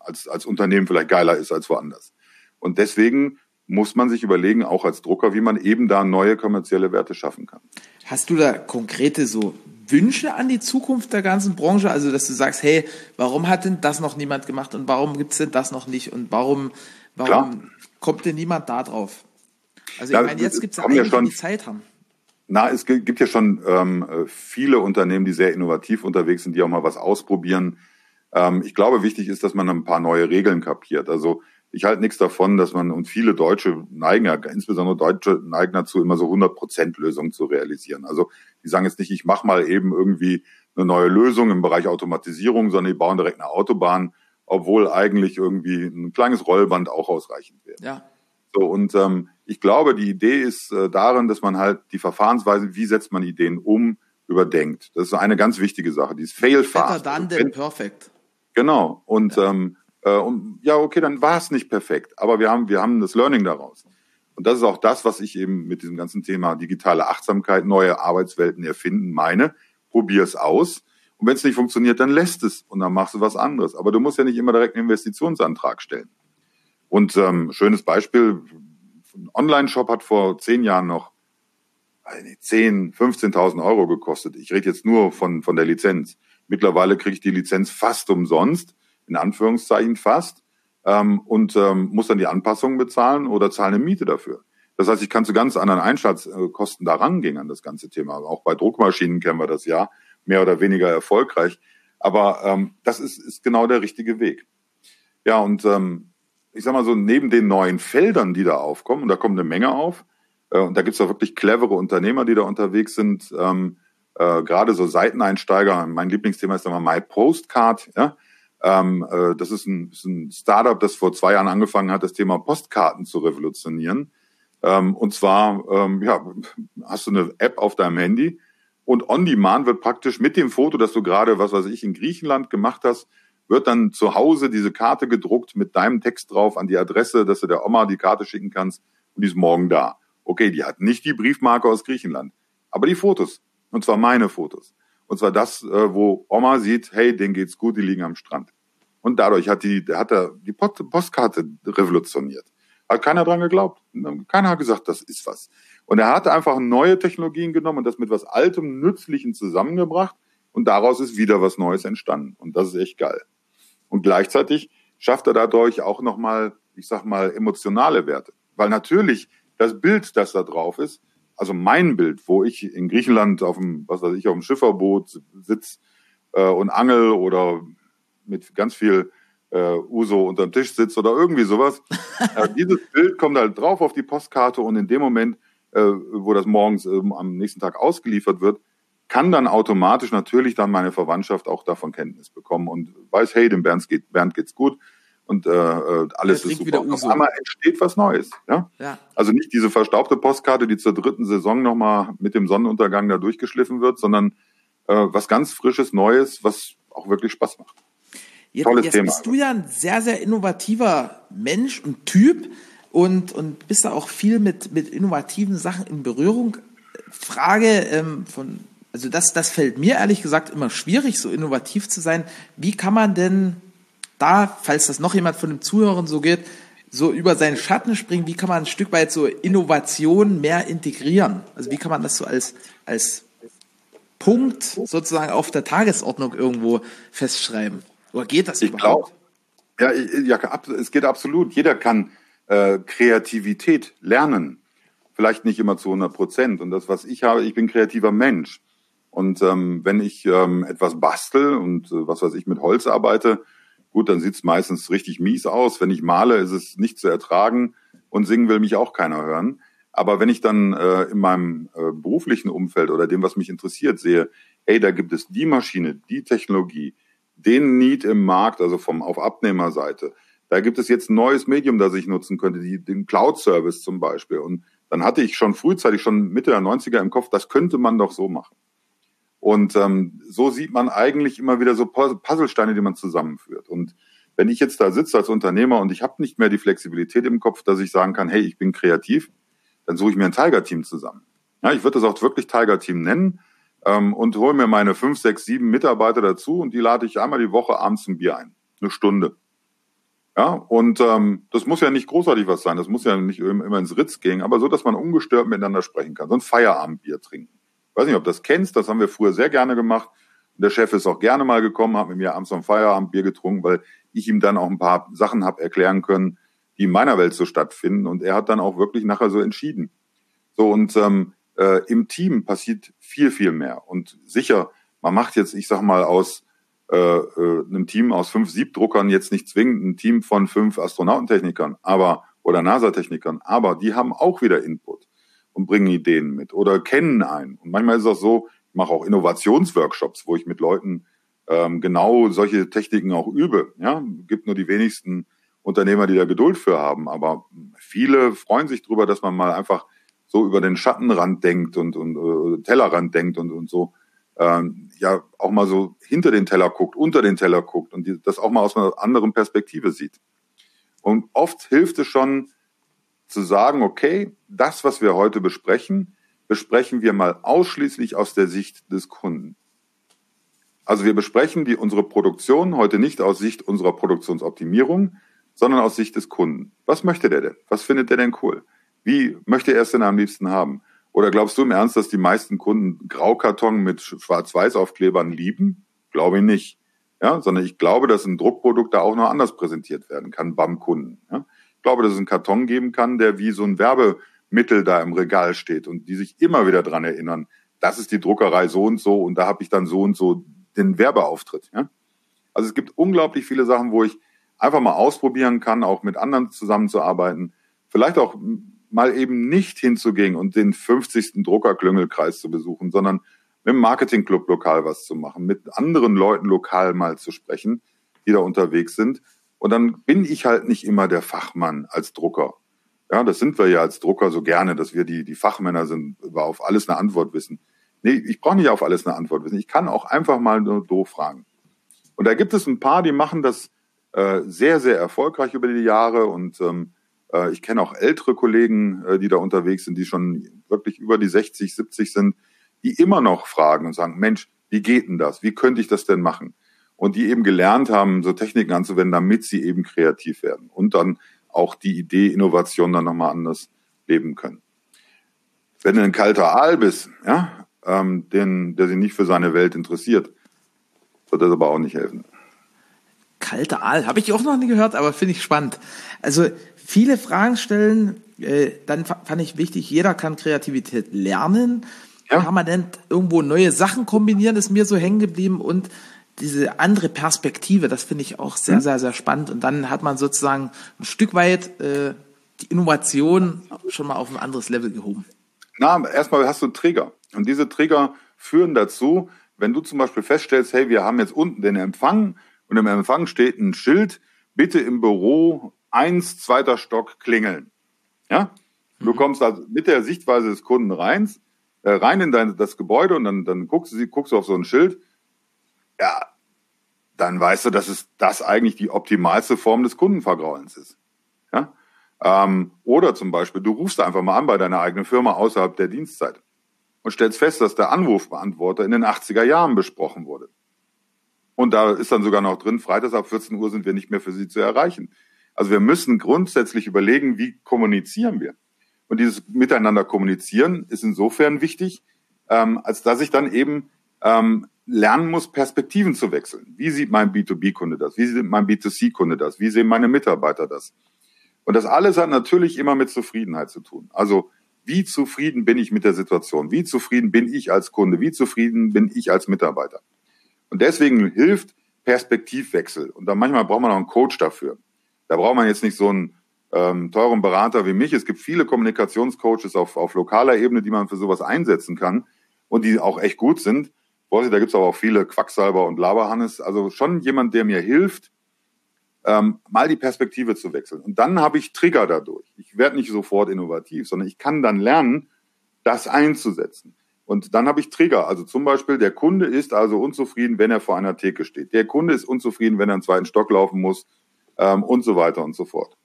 Speaker 2: als, als Unternehmen vielleicht geiler ist als woanders. Und deswegen muss man sich überlegen, auch als Drucker, wie man eben da neue kommerzielle Werte schaffen kann.
Speaker 1: Hast du da konkrete so Wünsche an die Zukunft der ganzen Branche? Also, dass du sagst, hey, warum hat denn das noch niemand gemacht und warum gibt's denn das noch nicht und warum, warum kommt denn niemand da drauf? Also, ich da, meine, jetzt ja einige, ja schon, die Zeit haben.
Speaker 2: Na, es gibt ja schon ähm, viele Unternehmen, die sehr innovativ unterwegs sind, die auch mal was ausprobieren. Ähm, ich glaube, wichtig ist, dass man ein paar neue Regeln kapiert. Also ich halte nichts davon, dass man, und viele Deutsche neigen ja, insbesondere Deutsche neigen dazu, immer so 100% Lösungen zu realisieren. Also die sagen jetzt nicht, ich mache mal eben irgendwie eine neue Lösung im Bereich Automatisierung, sondern die bauen direkt eine Autobahn, obwohl eigentlich irgendwie ein kleines Rollband auch ausreichend wäre. Ja. So, und ähm, ich glaube, die Idee ist äh, darin, dass man halt die Verfahrensweise, wie setzt man Ideen um, überdenkt. Das ist eine ganz wichtige Sache. Die ist fail fast.
Speaker 1: Better done than perfect.
Speaker 2: Genau. Und ja. ähm, äh, und ja, okay, dann war es nicht perfekt, aber wir haben, wir haben das Learning daraus. Und das ist auch das, was ich eben mit diesem ganzen Thema digitale Achtsamkeit, neue Arbeitswelten erfinden meine. Probier es aus. Und wenn es nicht funktioniert, dann lässt es und dann machst du was anderes. Aber du musst ja nicht immer direkt einen Investitionsantrag stellen. Und ähm, schönes Beispiel, ein Online-Shop hat vor zehn Jahren noch 10, 15.000 Euro gekostet. Ich rede jetzt nur von, von der Lizenz. Mittlerweile kriege ich die Lizenz fast umsonst in Anführungszeichen fast, ähm, und ähm, muss dann die Anpassungen bezahlen oder zahle eine Miete dafür. Das heißt, ich kann zu ganz anderen Einschaltkosten da rangehen an das ganze Thema. Auch bei Druckmaschinen kennen wir das ja, mehr oder weniger erfolgreich. Aber ähm, das ist, ist genau der richtige Weg. Ja, und ähm, ich sag mal so, neben den neuen Feldern, die da aufkommen, und da kommt eine Menge auf, äh, und da gibt's auch wirklich clevere Unternehmer, die da unterwegs sind, ähm, äh, gerade so Seiteneinsteiger, mein Lieblingsthema ist immer My Postcard, ja, ähm, äh, das ist ein, ist ein Startup, das vor zwei Jahren angefangen hat, das Thema Postkarten zu revolutionieren. Ähm, und zwar, ähm, ja, hast du eine App auf deinem Handy und on demand wird praktisch mit dem Foto, das du gerade, was weiß ich, in Griechenland gemacht hast, wird dann zu Hause diese Karte gedruckt mit deinem Text drauf an die Adresse, dass du der Oma die Karte schicken kannst und die ist morgen da. Okay, die hat nicht die Briefmarke aus Griechenland, aber die Fotos. Und zwar meine Fotos. Und zwar das, äh, wo Oma sieht, hey, denen geht's gut, die liegen am Strand. Und dadurch hat die, hat er die Postkarte revolutioniert. Hat keiner dran geglaubt. Keiner hat gesagt, das ist was. Und er hat einfach neue Technologien genommen und das mit was Altem, Nützlichen zusammengebracht. Und daraus ist wieder was Neues entstanden. Und das ist echt geil. Und gleichzeitig schafft er dadurch auch nochmal, ich sag mal, emotionale Werte. Weil natürlich das Bild, das da drauf ist, also mein Bild, wo ich in Griechenland auf dem, was weiß ich, auf dem Schifferboot sitze äh, und angel oder mit ganz viel äh, Uso unterm Tisch sitzt oder irgendwie sowas. äh, dieses Bild kommt halt drauf auf die Postkarte und in dem Moment, äh, wo das morgens äh, am nächsten Tag ausgeliefert wird, kann dann automatisch natürlich dann meine Verwandtschaft auch davon Kenntnis bekommen und weiß, hey, dem Bernd, geht, Bernd geht's gut und äh, äh alles ist super. Auf einmal entsteht was Neues. Ja? ja? Also nicht diese verstaubte Postkarte, die zur dritten Saison nochmal mit dem Sonnenuntergang da durchgeschliffen wird, sondern äh, was ganz Frisches, Neues, was auch wirklich Spaß macht.
Speaker 1: Jetzt, Tolles jetzt Thema. bist du ja ein sehr, sehr innovativer Mensch und Typ und, und bist da auch viel mit, mit innovativen Sachen in Berührung. Frage ähm, von, also das, das fällt mir ehrlich gesagt immer schwierig, so innovativ zu sein. Wie kann man denn da, falls das noch jemand von den Zuhörern so geht, so über seinen Schatten springen, wie kann man ein Stück weit so Innovation mehr integrieren? Also wie kann man das so als, als Punkt sozusagen auf der Tagesordnung irgendwo festschreiben? Oder geht das
Speaker 2: ich
Speaker 1: überhaupt?
Speaker 2: Glaub, ja, ja, es geht absolut. Jeder kann äh, Kreativität lernen. Vielleicht nicht immer zu 100 Prozent. Und das, was ich habe, ich bin kreativer Mensch. Und ähm, wenn ich ähm, etwas bastel und äh, was weiß ich mit Holz arbeite, Gut, dann sieht's meistens richtig mies aus. Wenn ich male, ist es nicht zu ertragen und singen will mich auch keiner hören. Aber wenn ich dann äh, in meinem äh, beruflichen Umfeld oder dem, was mich interessiert, sehe, hey, da gibt es die Maschine, die Technologie, den Need im Markt, also vom auf Abnehmerseite. Da gibt es jetzt ein neues Medium, das ich nutzen könnte, die, den Cloud-Service zum Beispiel. Und dann hatte ich schon frühzeitig, schon Mitte der 90er im Kopf, das könnte man doch so machen. Und ähm, so sieht man eigentlich immer wieder so Puzzlesteine, die man zusammenführt. Und wenn ich jetzt da sitze als Unternehmer und ich habe nicht mehr die Flexibilität im Kopf, dass ich sagen kann, hey, ich bin kreativ, dann suche ich mir ein Tiger-Team zusammen. Ja, ich würde das auch wirklich Tiger-Team nennen ähm, und hole mir meine fünf, sechs, sieben Mitarbeiter dazu und die lade ich einmal die Woche abends zum Bier ein. Eine Stunde. Ja, und ähm, das muss ja nicht großartig was sein, das muss ja nicht immer ins Ritz gehen, aber so, dass man ungestört miteinander sprechen kann. So ein Feierabendbier trinken weiß nicht, ob du das kennst, das haben wir früher sehr gerne gemacht. Und der Chef ist auch gerne mal gekommen, hat mit mir abends am Feierabend Bier getrunken, weil ich ihm dann auch ein paar Sachen habe erklären können, die in meiner Welt so stattfinden. Und er hat dann auch wirklich nachher so entschieden. So, und ähm, äh, im Team passiert viel, viel mehr. Und sicher, man macht jetzt, ich sag mal, aus äh, äh, einem Team aus fünf Siebdruckern jetzt nicht zwingend ein Team von fünf Astronautentechnikern, aber oder NASA-Technikern, aber die haben auch wieder Input und bringen Ideen mit oder kennen einen. Und manchmal ist es auch so, ich mache auch Innovationsworkshops, wo ich mit Leuten ähm, genau solche Techniken auch übe. Ja, gibt nur die wenigsten Unternehmer, die da Geduld für haben, aber viele freuen sich drüber, dass man mal einfach so über den Schattenrand denkt und, und äh, Tellerrand denkt und, und so ähm, ja auch mal so hinter den Teller guckt, unter den Teller guckt und die, das auch mal aus einer anderen Perspektive sieht. Und oft hilft es schon, zu sagen, okay, das, was wir heute besprechen, besprechen wir mal ausschließlich aus der Sicht des Kunden. Also wir besprechen die, unsere Produktion heute nicht aus Sicht unserer Produktionsoptimierung, sondern aus Sicht des Kunden. Was möchte der denn? Was findet der denn cool? Wie möchte er es denn am liebsten haben? Oder glaubst du im Ernst, dass die meisten Kunden Graukarton mit Schwarz-Weiß-Aufklebern lieben? Glaube ich nicht. Ja, sondern ich glaube, dass ein Druckprodukt da auch noch anders präsentiert werden kann beim Kunden. Ja? Glaube, dass es einen Karton geben kann, der wie so ein Werbemittel da im Regal steht und die sich immer wieder dran erinnern, das ist die Druckerei so und so und da habe ich dann so und so den Werbeauftritt. Ja? Also es gibt unglaublich viele Sachen, wo ich einfach mal ausprobieren kann, auch mit anderen zusammenzuarbeiten. Vielleicht auch mal eben nicht hinzugehen und den 50. Druckerklüngelkreis zu besuchen, sondern mit dem Marketingclub lokal was zu machen, mit anderen Leuten lokal mal zu sprechen, die da unterwegs sind und dann bin ich halt nicht immer der Fachmann als Drucker. Ja, das sind wir ja als Drucker so gerne, dass wir die, die Fachmänner sind, über auf alles eine Antwort wissen. Nee, ich brauche nicht auf alles eine Antwort wissen. Ich kann auch einfach mal nur doof fragen. Und da gibt es ein paar, die machen das äh, sehr, sehr erfolgreich über die Jahre. Und ähm, äh, ich kenne auch ältere Kollegen, äh, die da unterwegs sind, die schon wirklich über die 60, 70 sind, die immer noch fragen und sagen, Mensch, wie geht denn das? Wie könnte ich das denn machen? Und die eben gelernt haben, so Techniken anzuwenden, damit sie eben kreativ werden und dann auch die Idee, Innovation dann nochmal anders leben können. Wenn du ein kalter Aal bist, ja, ähm, den, der sich nicht für seine Welt interessiert, wird das aber auch nicht helfen.
Speaker 1: Kalter Aal, habe ich auch noch nie gehört, aber finde ich spannend. Also viele Fragen stellen, äh, dann fand ich wichtig, jeder kann Kreativität lernen. Ja. Permanent irgendwo neue Sachen kombinieren, ist mir so hängen geblieben und diese andere Perspektive, das finde ich auch sehr, mhm. sehr, sehr spannend. Und dann hat man sozusagen ein Stück weit äh, die Innovation schon mal auf ein anderes Level gehoben.
Speaker 2: Na, erstmal hast du Trigger. Und diese Trigger führen dazu, wenn du zum Beispiel feststellst, hey, wir haben jetzt unten den Empfang und im Empfang steht ein Schild, bitte im Büro eins, zweiter Stock klingeln. Ja? Du mhm. kommst also mit der Sichtweise des Kunden rein, äh, rein in dein, das Gebäude und dann, dann guckst du, guckst du auf so ein Schild ja, dann weißt du, dass es das eigentlich die optimalste Form des Kundenvergraulens ist. Ja? Ähm, oder zum Beispiel, du rufst einfach mal an bei deiner eigenen Firma außerhalb der Dienstzeit und stellst fest, dass der Anrufbeantworter in den 80er Jahren besprochen wurde. Und da ist dann sogar noch drin, freitags ab 14 Uhr sind wir nicht mehr für Sie zu erreichen. Also wir müssen grundsätzlich überlegen, wie kommunizieren wir. Und dieses Miteinander kommunizieren ist insofern wichtig, ähm, als dass ich dann eben ähm, lernen muss, Perspektiven zu wechseln. Wie sieht mein B2B-Kunde das? Wie sieht mein B2C-Kunde das? Wie sehen meine Mitarbeiter das? Und das alles hat natürlich immer mit Zufriedenheit zu tun. Also wie zufrieden bin ich mit der Situation? Wie zufrieden bin ich als Kunde? Wie zufrieden bin ich als Mitarbeiter? Und deswegen hilft Perspektivwechsel. Und dann manchmal braucht man auch einen Coach dafür. Da braucht man jetzt nicht so einen ähm, teuren Berater wie mich. Es gibt viele Kommunikationscoaches auf, auf lokaler Ebene, die man für sowas einsetzen kann und die auch echt gut sind. Vorsicht, da gibt es aber auch viele Quacksalber und Laberhannes. Also schon jemand, der mir hilft, ähm, mal die Perspektive zu wechseln. Und dann habe ich Trigger dadurch. Ich werde nicht sofort innovativ, sondern ich kann dann lernen, das einzusetzen. Und dann habe ich Trigger. Also zum Beispiel, der Kunde ist also unzufrieden, wenn er vor einer Theke steht. Der Kunde ist unzufrieden, wenn er einen zweiten Stock laufen muss ähm, und so weiter und so fort.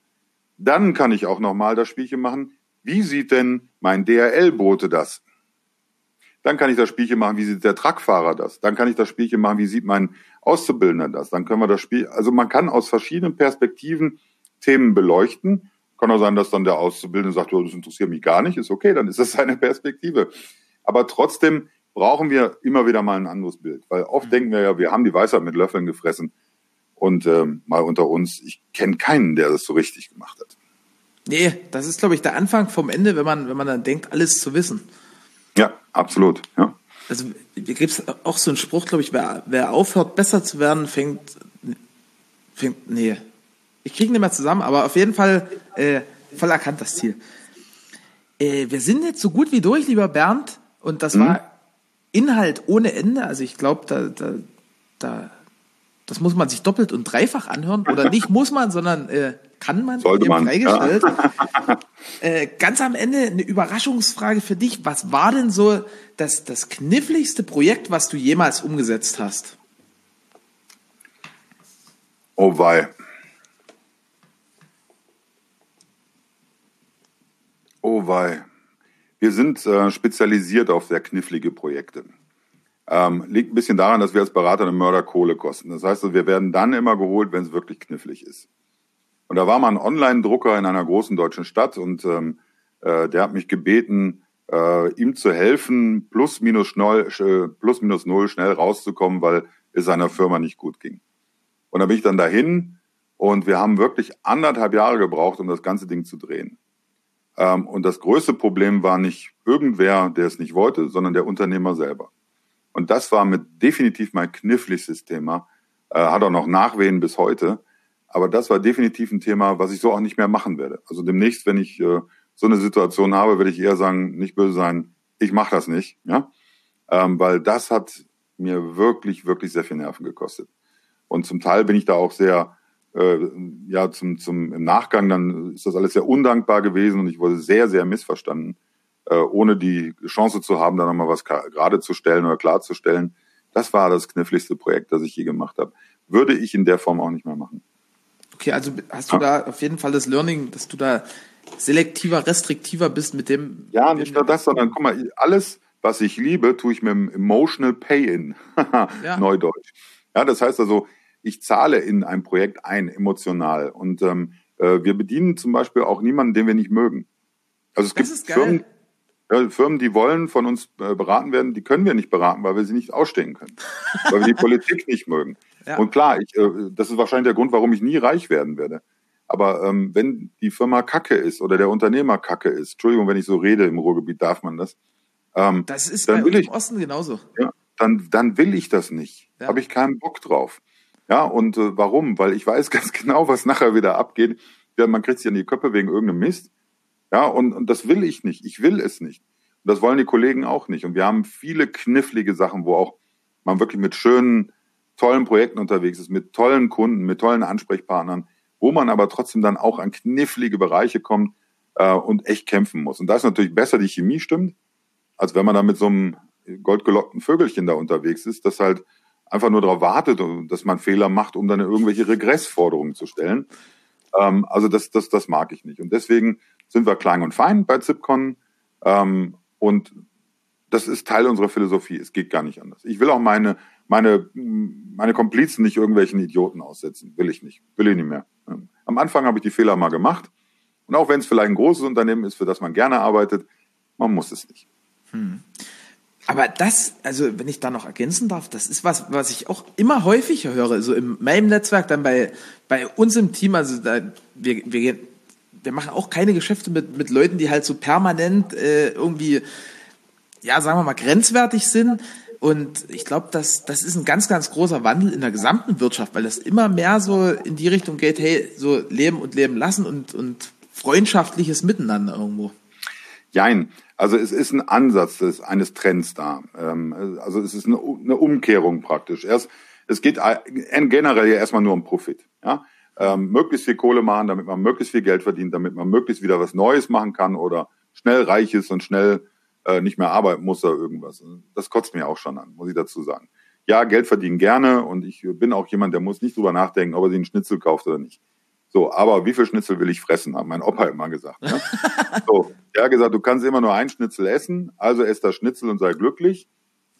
Speaker 2: Dann kann ich auch nochmal das Spielchen machen. Wie sieht denn mein DRL-Bote das? Dann kann ich das Spielchen machen, wie sieht der Truckfahrer das? Dann kann ich das Spielchen machen, wie sieht mein Auszubildender das? Dann können wir das Spiel, also man kann aus verschiedenen Perspektiven Themen beleuchten. Kann auch sein, dass dann der Auszubildende sagt, oh, das interessiert mich gar nicht, ist okay, dann ist das seine Perspektive. Aber trotzdem brauchen wir immer wieder mal ein anderes Bild, weil oft mhm. denken wir ja, wir haben die Weisheit mit Löffeln gefressen. Und ähm, mal unter uns, ich kenne keinen, der das so richtig gemacht hat.
Speaker 1: Nee, das ist, glaube ich, der Anfang vom Ende, wenn man, wenn man dann denkt, alles zu wissen.
Speaker 2: Ja, absolut. Ja.
Speaker 1: Also gibt es auch so einen Spruch, glaube ich, wer, wer aufhört, besser zu werden, fängt, fängt, nee, ich kriege nicht mehr zusammen, aber auf jeden Fall äh, voll erkannt das Ziel. Äh, wir sind jetzt so gut wie durch, lieber Bernd, und das mhm. war Inhalt ohne Ende. Also ich glaube, da, da, da, das muss man sich doppelt und dreifach anhören. Oder nicht muss man, sondern äh, kann man,
Speaker 2: Sollte man.
Speaker 1: freigestellt. Ja. äh, ganz am Ende eine Überraschungsfrage für dich. Was war denn so das, das kniffligste Projekt, was du jemals umgesetzt hast?
Speaker 2: Oh wei. Oh wei. Wir sind äh, spezialisiert auf sehr knifflige Projekte. Ähm, liegt ein bisschen daran, dass wir als Berater eine Mörderkohle kosten. Das heißt, wir werden dann immer geholt, wenn es wirklich knifflig ist. Und da war mal ein Online-Drucker in einer großen deutschen Stadt und ähm, äh, der hat mich gebeten, äh, ihm zu helfen, plus minus, schnell, äh, plus minus null schnell rauszukommen, weil es seiner Firma nicht gut ging. Und da bin ich dann dahin und wir haben wirklich anderthalb Jahre gebraucht, um das ganze Ding zu drehen. Ähm, und das größte Problem war nicht irgendwer, der es nicht wollte, sondern der Unternehmer selber. Und das war mit definitiv mein kniffligstes Thema. Äh, hat auch noch Nachwehen bis heute. Aber das war definitiv ein Thema, was ich so auch nicht mehr machen werde. Also demnächst, wenn ich äh, so eine Situation habe, werde ich eher sagen, nicht böse sein, ich mache das nicht, ja, ähm, weil das hat mir wirklich, wirklich sehr viel Nerven gekostet. Und zum Teil bin ich da auch sehr, äh, ja, zum, zum im Nachgang dann ist das alles sehr undankbar gewesen und ich wurde sehr, sehr missverstanden, äh, ohne die Chance zu haben, da nochmal was gerade zu stellen oder klarzustellen. Das war das kniffligste Projekt, das ich je gemacht habe. Würde ich in der Form auch nicht mehr machen.
Speaker 1: Okay, also hast du da auf jeden Fall das Learning, dass du da selektiver, restriktiver bist mit dem.
Speaker 2: Ja, nicht nur das, sondern guck mal, alles, was ich liebe, tue ich mit dem Emotional Pay-in. ja. Neudeutsch. Ja, das heißt also, ich zahle in ein Projekt ein, emotional. Und ähm, äh, wir bedienen zum Beispiel auch niemanden, den wir nicht mögen. Also es das gibt Firmen, ja, Firmen, die wollen von uns äh, beraten werden, die können wir nicht beraten, weil wir sie nicht ausstehen können. weil wir die Politik nicht mögen. Ja. Und klar, ich, äh, das ist wahrscheinlich der Grund, warum ich nie reich werden werde. Aber ähm, wenn die Firma Kacke ist oder der Unternehmer Kacke ist, Entschuldigung, wenn ich so rede im Ruhrgebiet, darf man das.
Speaker 1: Ähm, das ist dann will ich, im Osten genauso.
Speaker 2: Ja, dann, dann will ich das nicht. Ja. Habe ich keinen Bock drauf. Ja, und äh, warum? Weil ich weiß ganz genau, was nachher wieder abgeht. Ja, man kriegt sich an die Köpfe wegen irgendeinem Mist. Ja, und, und das will ich nicht. Ich will es nicht. Und das wollen die Kollegen auch nicht. Und wir haben viele knifflige Sachen, wo auch man wirklich mit schönen tollen Projekten unterwegs ist, mit tollen Kunden, mit tollen Ansprechpartnern, wo man aber trotzdem dann auch an knifflige Bereiche kommt äh, und echt kämpfen muss. Und da ist natürlich besser die Chemie stimmt, als wenn man da mit so einem goldgelockten Vögelchen da unterwegs ist, das halt einfach nur darauf wartet, dass man Fehler macht, um dann irgendwelche Regressforderungen zu stellen. Ähm, also das, das, das mag ich nicht. Und deswegen sind wir klein und fein bei Zipcon ähm, und das ist Teil unserer Philosophie. Es geht gar nicht anders. Ich will auch meine, meine, meine Komplizen nicht irgendwelchen Idioten aussetzen. Will ich nicht. Will ich nicht mehr. Am Anfang habe ich die Fehler mal gemacht. Und auch wenn es vielleicht ein großes Unternehmen ist, für das man gerne arbeitet, man muss es nicht. Hm.
Speaker 1: Aber das, also wenn ich da noch ergänzen darf, das ist was, was ich auch immer häufiger höre, so in meinem Netzwerk, dann bei, bei uns im Team, also da, wir, wir, wir machen auch keine Geschäfte mit, mit Leuten, die halt so permanent äh, irgendwie, ja, sagen wir mal, grenzwertig sind. Und ich glaube, das, das ist ein ganz, ganz großer Wandel in der gesamten Wirtschaft, weil das immer mehr so in die Richtung geht, hey, so leben und leben lassen und, und freundschaftliches Miteinander irgendwo.
Speaker 2: Jein. Also es ist ein Ansatz des, eines Trends da. Ähm, also es ist eine, eine Umkehrung praktisch. Erst, es geht generell ja erstmal nur um Profit. Ja? Ähm, möglichst viel Kohle machen, damit man möglichst viel Geld verdient, damit man möglichst wieder was Neues machen kann oder schnell reich ist und schnell äh, nicht mehr arbeiten muss oder irgendwas. Das kotzt mir auch schon an, muss ich dazu sagen. Ja, Geld verdienen gerne und ich bin auch jemand, der muss nicht drüber nachdenken, ob er sich einen Schnitzel kauft oder nicht. So, aber wie viel Schnitzel will ich fressen, hat mein Opa immer gesagt. Ne? so, er hat gesagt, du kannst immer nur ein Schnitzel essen, also ess das Schnitzel und sei glücklich.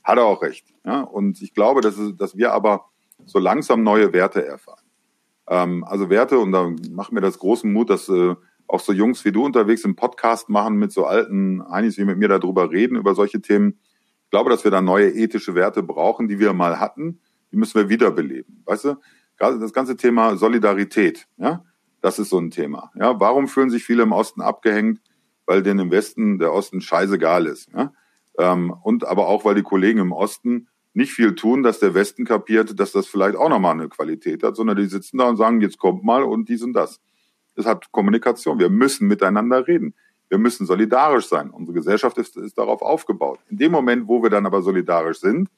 Speaker 2: Hat er auch recht. Ja? Und ich glaube, dass, es, dass wir aber so langsam neue Werte erfahren. Ähm, also Werte, und da macht mir das großen Mut, dass äh, auch so Jungs wie du unterwegs im Podcast machen mit so alten Heinis wie mit mir darüber reden, über solche Themen. Ich glaube, dass wir da neue ethische Werte brauchen, die wir mal hatten. Die müssen wir wiederbeleben. Weißt du? das ganze Thema Solidarität, ja, das ist so ein Thema. Ja, warum fühlen sich viele im Osten abgehängt? Weil denen im Westen der Osten scheißegal ist. Ja? Ähm, und aber auch, weil die Kollegen im Osten nicht viel tun, dass der Westen kapiert, dass das vielleicht auch nochmal eine Qualität hat, sondern die sitzen da und sagen, jetzt kommt mal und dies und das. Das hat Kommunikation. Wir müssen miteinander reden. Wir müssen solidarisch sein. Unsere Gesellschaft ist, ist darauf aufgebaut. In dem Moment, wo wir dann aber solidarisch sind,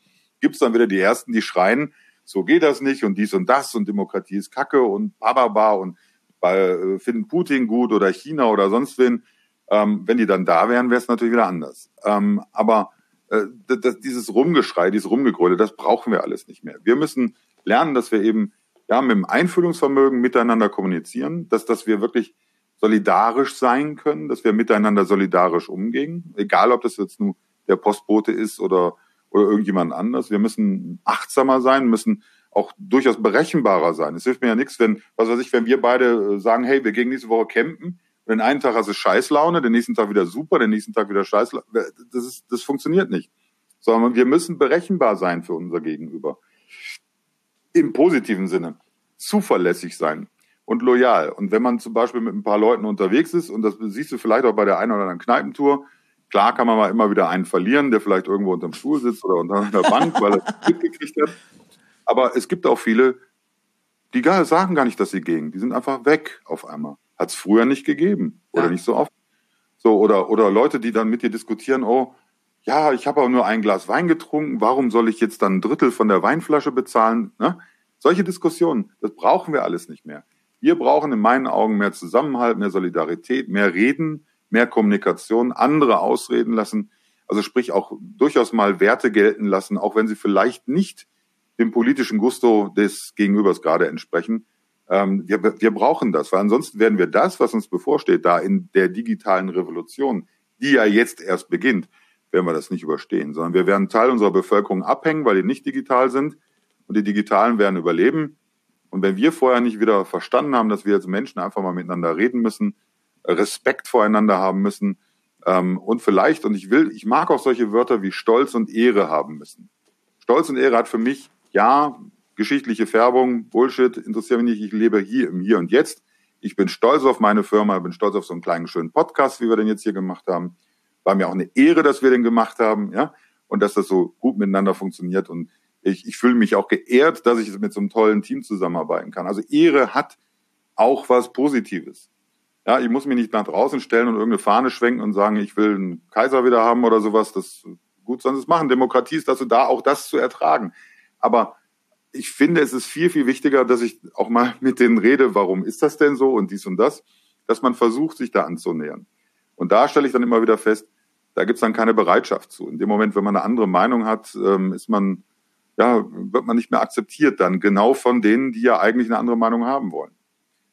Speaker 2: gibt es dann wieder die Ersten, die schreien, so geht das nicht und dies und das und Demokratie ist Kacke und bababa und bei, äh, finden Putin gut oder China oder sonst wen. Ähm, wenn die dann da wären, wäre es natürlich wieder anders. Ähm, aber das, dieses Rumgeschrei, dieses Rumgegröle, das brauchen wir alles nicht mehr. Wir müssen lernen, dass wir eben ja mit dem Einfühlungsvermögen miteinander kommunizieren, dass, dass wir wirklich solidarisch sein können, dass wir miteinander solidarisch umgehen, egal ob das jetzt nur der Postbote ist oder oder irgendjemand anders. Wir müssen achtsamer sein, müssen auch durchaus berechenbarer sein. Es hilft mir ja nichts, wenn, was weiß ich, wenn wir beide äh, sagen, hey, wir gehen nächste Woche campen, und den einen Tag hast du Scheißlaune, den nächsten Tag wieder super, den nächsten Tag wieder Scheißlaune. Das, ist, das funktioniert nicht. Sondern wir müssen berechenbar sein für unser Gegenüber. Im positiven Sinne. Zuverlässig sein und loyal. Und wenn man zum Beispiel mit ein paar Leuten unterwegs ist, und das siehst du vielleicht auch bei der einen oder anderen Kneipentour, Klar kann man mal immer wieder einen verlieren, der vielleicht irgendwo unterm Stuhl sitzt oder unter einer Bank, weil er es mitgekriegt hat. Aber es gibt auch viele, die sagen gar nicht, dass sie gehen. Die sind einfach weg auf einmal. Hat es früher nicht gegeben oder ja. nicht so oft. So oder oder Leute, die dann mit dir diskutieren, oh, ja, ich habe aber nur ein Glas Wein getrunken, warum soll ich jetzt dann ein Drittel von der Weinflasche bezahlen? Ne? Solche Diskussionen, das brauchen wir alles nicht mehr. Wir brauchen in meinen Augen mehr Zusammenhalt, mehr Solidarität, mehr Reden, mehr Kommunikation, andere ausreden lassen, also sprich auch durchaus mal Werte gelten lassen, auch wenn sie vielleicht nicht dem politischen Gusto des Gegenübers gerade entsprechen. Ähm, wir, wir brauchen das, weil ansonsten werden wir das, was uns bevorsteht, da in der digitalen Revolution, die ja jetzt erst beginnt, werden wir das nicht überstehen, sondern wir werden Teil unserer Bevölkerung abhängen, weil die nicht digital sind und die Digitalen werden überleben. Und wenn wir vorher nicht wieder verstanden haben, dass wir als Menschen einfach mal miteinander reden müssen, Respekt voreinander haben müssen ähm, und vielleicht, und ich will, ich mag auch solche Wörter wie Stolz und Ehre haben müssen. Stolz und Ehre hat für mich, ja, geschichtliche Färbung, Bullshit, interessiert mich nicht, ich lebe hier im Hier und Jetzt. Ich bin stolz auf meine Firma, bin stolz auf so einen kleinen schönen Podcast, wie wir den jetzt hier gemacht haben. War mir auch eine Ehre, dass wir den gemacht haben, ja, und dass das so gut miteinander funktioniert. Und ich, ich fühle mich auch geehrt, dass ich mit so einem tollen Team zusammenarbeiten kann. Also Ehre hat auch was Positives. Ja, ich muss mich nicht nach draußen stellen und irgendeine Fahne schwenken und sagen, ich will einen Kaiser wieder haben oder sowas. Das gut, sonst machen. Demokratie ist dazu da, auch das zu ertragen. Aber ich finde, es ist viel, viel wichtiger, dass ich auch mal mit denen rede, warum ist das denn so und dies und das, dass man versucht, sich da anzunähern. Und da stelle ich dann immer wieder fest, da gibt's dann keine Bereitschaft zu. In dem Moment, wenn man eine andere Meinung hat, ähm, ist man, ja, wird man nicht mehr akzeptiert dann genau von denen, die ja eigentlich eine andere Meinung haben wollen.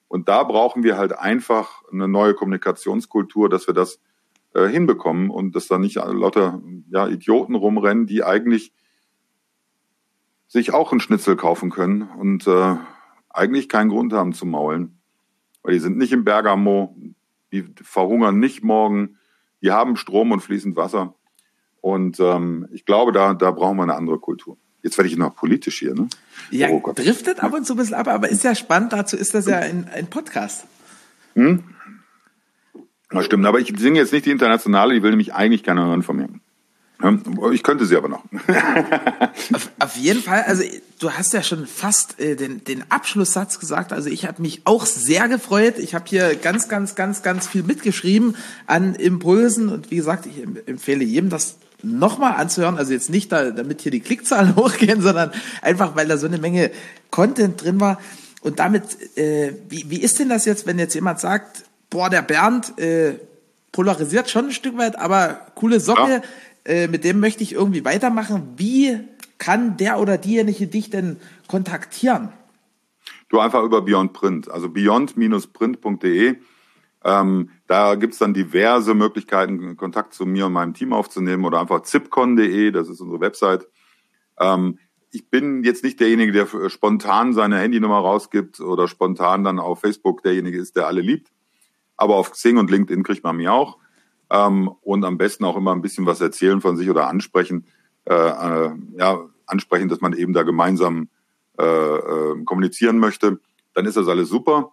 Speaker 2: Und da brauchen wir halt einfach eine neue Kommunikationskultur, dass wir das äh, hinbekommen und dass da nicht lauter ja, Idioten rumrennen, die eigentlich sich auch einen Schnitzel kaufen können und äh, eigentlich keinen Grund haben zu maulen. Weil die sind nicht im Bergamo, die verhungern nicht morgen, die haben Strom und fließend Wasser. Und ähm, ich glaube, da, da brauchen wir eine andere Kultur. Jetzt werde ich noch politisch hier, ne?
Speaker 1: Ja, oh driftet ab und zu ein bisschen ab, aber ist ja spannend, dazu ist das ja ein, ein Podcast.
Speaker 2: Hm? Das stimmt, aber ich singe jetzt nicht die internationale, die will nämlich eigentlich keiner hören von mir. Ich könnte sie aber noch.
Speaker 1: auf, auf, jeden Fall, also du hast ja schon fast äh, den, den Abschlusssatz gesagt. Also ich habe mich auch sehr gefreut. Ich habe hier ganz, ganz, ganz, ganz viel mitgeschrieben an Impulsen. Und wie gesagt, ich empfehle jedem, das nochmal anzuhören. Also jetzt nicht, da, damit hier die Klickzahlen hochgehen, sondern einfach, weil da so eine Menge Content drin war. Und damit, äh, wie, wie ist denn das jetzt, wenn jetzt jemand sagt, boah, der Bernd äh, polarisiert schon ein Stück weit, aber coole Socke. Ja äh, mit dem möchte ich irgendwie weitermachen. Wie kann der oder diejenige dich denn kontaktieren?
Speaker 2: Du einfach über Beyond Print, also beyond-print.de. Ähm, da gibt's dann diverse Möglichkeiten, Kontakt zu mir und meinem Team aufzunehmen oder einfach zipcon.de, das ist unsere Website. Ähm, ich bin jetzt nicht derjenige, der spontan seine Handynummer rausgibt oder spontan dann auf Facebook derjenige ist, der alle liebt. Aber auf Xing und LinkedIn kriegt man mich auch ähm, und am besten auch immer ein bisschen was erzählen von sich oder ansprechen, äh, äh, ja, ansprechen, dass man eben da gemeinsam äh, äh, kommunizieren möchte, dann ist das alles super.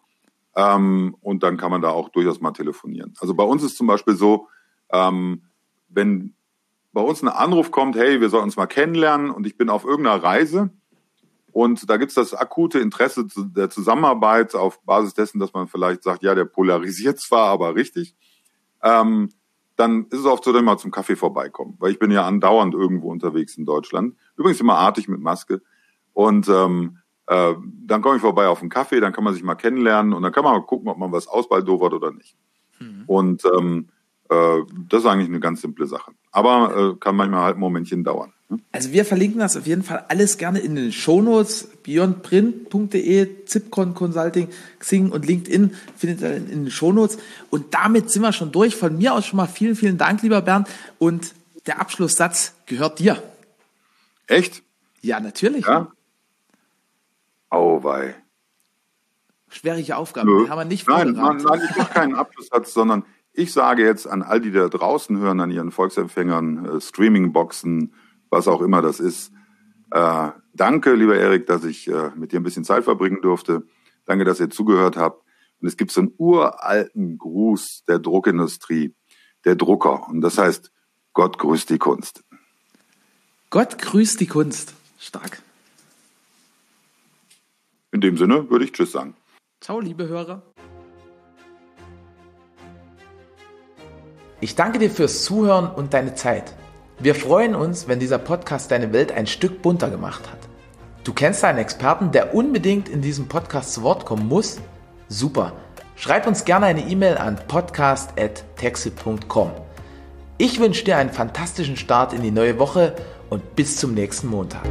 Speaker 2: Ähm, und dann kann man da auch durchaus mal telefonieren. Also bei uns ist zum Beispiel so, ähm, wenn bei uns ein Anruf kommt, hey, wir sollen uns mal kennenlernen und ich bin auf irgendeiner Reise und da gibt's das akute Interesse der Zusammenarbeit auf Basis dessen, dass man vielleicht sagt, ja, der polarisiert zwar, aber richtig. Ähm, dann ist es oft so, dass ich mal zum Kaffee vorbeikomme, weil ich bin ja andauernd irgendwo unterwegs in Deutschland. Übrigens immer artig mit Maske. Und ähm, äh, dann komme ich vorbei auf einen Kaffee, dann kann man sich mal kennenlernen und dann kann man mal gucken, ob man was ausbaldowert oder nicht. Mhm. Und ähm, äh, das ist eigentlich eine ganz simple Sache. Aber äh, kann manchmal halt ein Momentchen dauern.
Speaker 1: Also wir verlinken das auf jeden Fall alles gerne in den Shownotes, beyondprint.de, Zipcon Consulting, Xing und LinkedIn findet ihr in den Shownotes. Und damit sind wir schon durch. Von mir aus schon mal vielen, vielen Dank, lieber Bernd. Und der Abschlusssatz gehört dir.
Speaker 2: Echt?
Speaker 1: Ja, natürlich.
Speaker 2: Ja. Auweih.
Speaker 1: Schwierige Aufgabe, Nö. die haben wir nicht
Speaker 2: Nein, nein, nein, ich mache keinen Abschlusssatz, sondern ich sage jetzt an all die, die da draußen hören, an ihren Volksempfängern, äh, Streamingboxen, was auch immer das ist. Äh, danke, lieber Erik, dass ich äh, mit dir ein bisschen Zeit verbringen durfte. Danke, dass ihr zugehört habt. Und es gibt so einen uralten Gruß der Druckindustrie, der Drucker. Und das heißt, Gott grüßt die Kunst.
Speaker 1: Gott grüßt die Kunst. Stark.
Speaker 2: In dem Sinne würde ich Tschüss sagen.
Speaker 1: Ciao, liebe Hörer. Ich danke dir fürs Zuhören und deine Zeit. Wir freuen uns, wenn dieser Podcast deine Welt ein Stück bunter gemacht hat. Du kennst einen Experten, der unbedingt in diesem Podcast zu Wort kommen muss? Super. Schreib uns gerne eine E-Mail an podcast.texit.com. Ich wünsche dir einen fantastischen Start in die neue Woche und bis zum nächsten Montag.